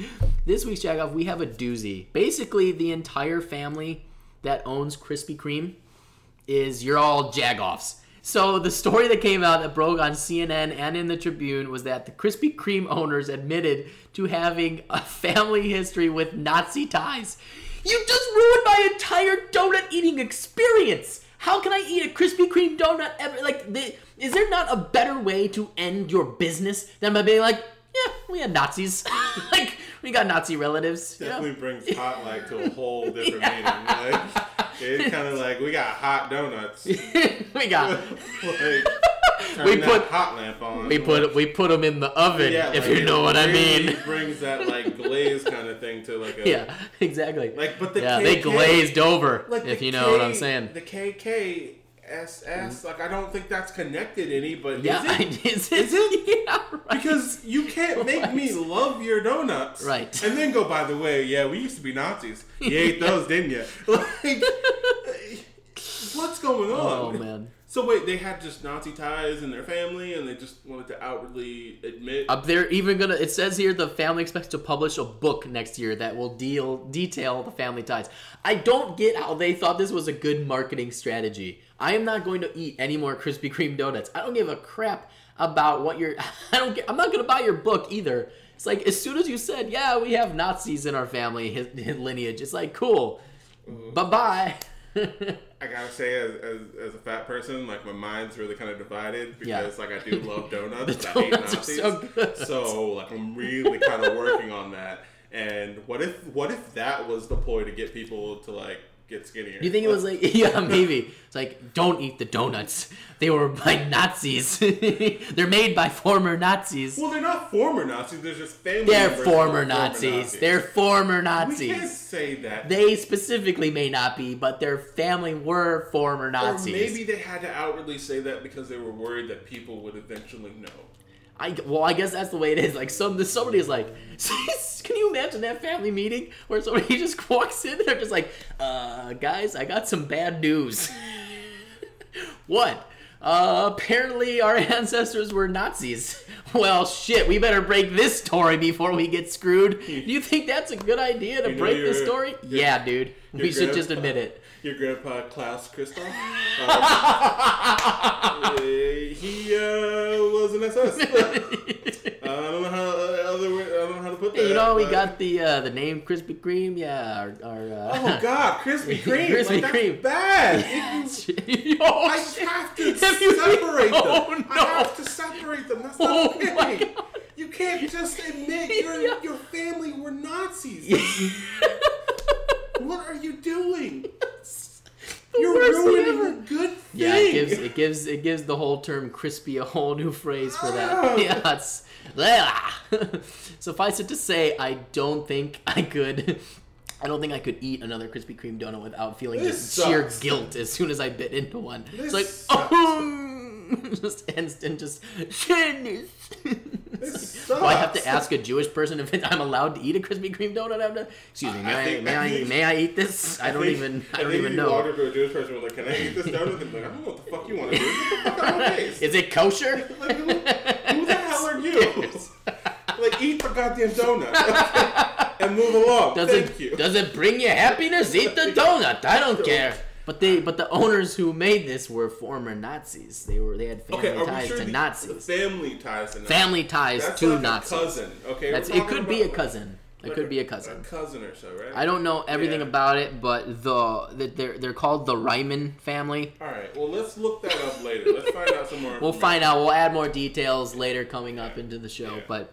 this week's jag off, we have a doozy. Basically, the entire family that owns Krispy Kreme is you're all jagoffs. So the story that came out that broke on CNN and in the Tribune was that the Krispy Kreme owners admitted to having a family history with Nazi ties. You just ruined my entire donut eating experience. How can I eat a Krispy Kreme donut ever? Like, the, is there not a better way to end your business than by being like, yeah, we had Nazis. like, we got Nazi relatives. you know?
Definitely brings hot like to a whole different meaning. Like, it's kind of like we got hot donuts.
we got
like,
We put-
hot lamp on.
we put we put them in the oven
Yeah,
if
like,
you know what I
really
mean.
brings that like glaze kind of thing to like a
Yeah, exactly.
Like, but the
yeah, they
KK
glazed over.
like
if you know what I'm saying.
The KK SS, mm. like I don't think that's connected any, but
Yeah,
is it?
is it?
Is it?
Yeah, right.
Because you can't make me love your donuts,
Right.
And then go, by the way, yeah, we used to be Nazis. You ate those, didn't you? Like, what's going on?
oh man.
So wait, they had just Nazi ties in their family, and they just wanted to outwardly admit.
Uh, Up there, even gonna. It says here the family expects to publish a book next year that will deal detail the family ties. I don't get how they thought this was a good marketing strategy. I am not going to eat any more Krispy Kreme donuts. I don't give a crap about what you're. I don't. Get, I'm not gonna buy your book either. It's like as soon as you said, yeah, we have Nazis in our family his, his lineage. It's like cool. Mm-hmm. Bye bye.
I gotta say, as, as, as a fat person, like my mind's really kind of divided because
Yeah.
like I do love donuts.
The
I hate
donuts
Nazis.
so.
So, like I'm really kind of working on that. And what if what if that was the ploy to get people to like get skinnier?
Do you think it was like, yeah, maybe. It's like, don't eat the donuts. They were by Nazis. They're made by former Nazis.
Well, they're not former Nazis. They're just family.
They're
who
former Nazis. They're former Nazis.
We can't
Nazis.
say that.
They specifically may not be, but their family were former Nazis.
or
Nazis.
maybe they had to outwardly say that because they were worried that people would eventually know.
I well, I guess that's the way it is. Like some somebody is like, can you imagine that family meeting where somebody just walks in? and They're just like, uh, guys, I got some bad news. what? Uh, apparently our ancestors were Nazis. Well, shit, we better break this story before we get screwed. Do you think that's a good idea to
You know
break this story?
your-
yeah, dude. We should just admit it.
Your grandpa Klaus Christoph. Uh, he uh, was an SS.
We got the uh, the name Krispy Kreme. Yeah, our, our uh,
Oh God, Krispy Kreme.
Krispy
like,
Kreme.
bad. You-
oh,
I have to separate
Oh,
them.
no.
I have to separate them. That's not
Oh,
okay.
my God.
You can't just admit your
Yeah.
your family were Nazis. what are you doing? You're ruining a good thing.
Yeah, it gives it gives it gives the whole term crispy a whole new phrase for that.
Ah.
Yeah, it's suffice it to say, I don't think I could. I don't think I could eat another Krispy Kreme donut without feeling
This
sheer guilt as soon as I bit into one.
This
it's like,
sucks.
oh, just instant, just goodness.
This
Do I have to ask a Jewish person if I'm allowed to eat a Krispy Kreme donut? Not- Excuse me, may
I
I,
think-
may
I
I,
think-
may I eat this? I, don't
think-
even I don't even
you
know.
walked up to a Jewish person and like, "Can I eat this donut?" They'd like, "I don't know what the fuck you want to do. Get the fuck out of my face."
Is it kosher?
Like, who, who the hell are you? like, eat the goddamn donut and move along.
Does
Thank
it
you.
does it bring you happiness? Eat the donut. I don't care. But they but the owners who made this were former Nazis. They were they had family
okay,
ties
sure
to Nazis.
family ties to Nazis?
family ties
That's
to
like
Nazis.
a cousin. Okay,
That's it could be a cousin. It
Like
could be a cousin.
A cousin or so, right?
I don't know everything
Yeah.
about it, but the that they're they're called the Reimann family.
All right. Well, let's look that up later. Let's find out some more.
We'll find out. We'll add more details later coming up into the show.
Yeah.
But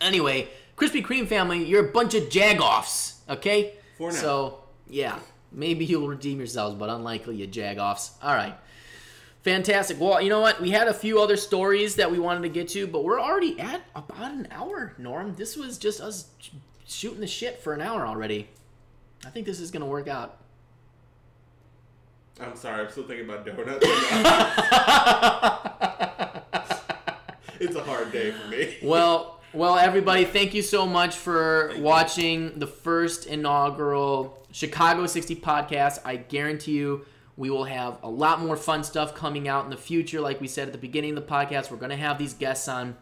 anyway, Krispy Kreme family, you're a bunch of jagoffs, okay?
For now.
So yeah, maybe you'll redeem yourselves, but unlikely you jagoffs. All right. Fantastic. Well, you know what? We had a few other stories that we wanted to get to, but we're already at about an hour, Norm. This was just us shooting the shit for an hour already. I think this is going to work out.
I'm sorry. I'm still thinking about donuts. it's a hard day for me.
Well, well, everybody, thank you so much for watching the first inaugural Chicago 60 podcast. I guarantee you we will have a lot more fun stuff coming out in the future. Like we said at the beginning of the podcast, we're going to have these guests on.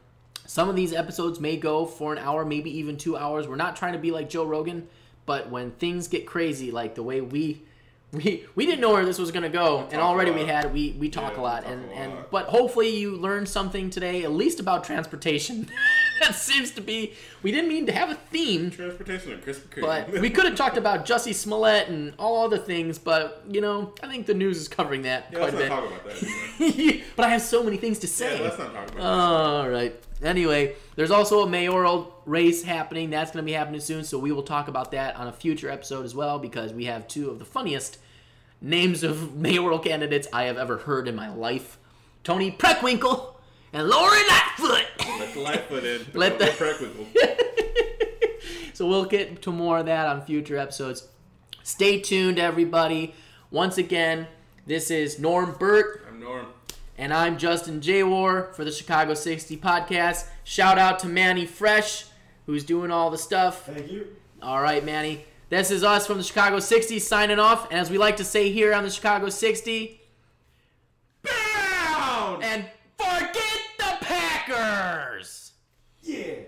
Some of these episodes may go for an hour, maybe even two hours. We're not trying to be like Joe Rogan, but when things get crazy, like the way we we we didn't know where this was gonna go, and already we had we we talk
Yeah,
a lot,
talk
and
a
and but hopefully you learned something today, at least about transportation. that seems to be we didn't mean to have a theme,
Transportation and Krispy Kreme.
but we could have talked about Jussie Smollett and all other things, but you know I think the news is covering that
yeah,
quite
let's
a
not
bit.
talk about that.
But I have so many things to say.
Yeah, let's not talk about
All right. Anyway, there's also a mayoral race happening. That's going to be happening soon, so we will talk about that on a future episode as well because we have two of the funniest names of mayoral candidates I have ever heard in my life: Toni Preckwinkle and Lori Lightfoot.
That. Let Lightfoot in.
Let
Let
the-
the.
so we'll get to more of that on future episodes. Stay tuned, everybody. Once again, this is Norm Burt.
I'm Norm.
And I'm Justin J. War for the Chicago 60 podcast. Shout out to Manny Fresh, who's doing all the stuff.
Thank you.
All right, Manny. This is us from the Chicago 60 signing off. And as we like to say here on the Chicago 60,
Bound!
and forget! Yeah.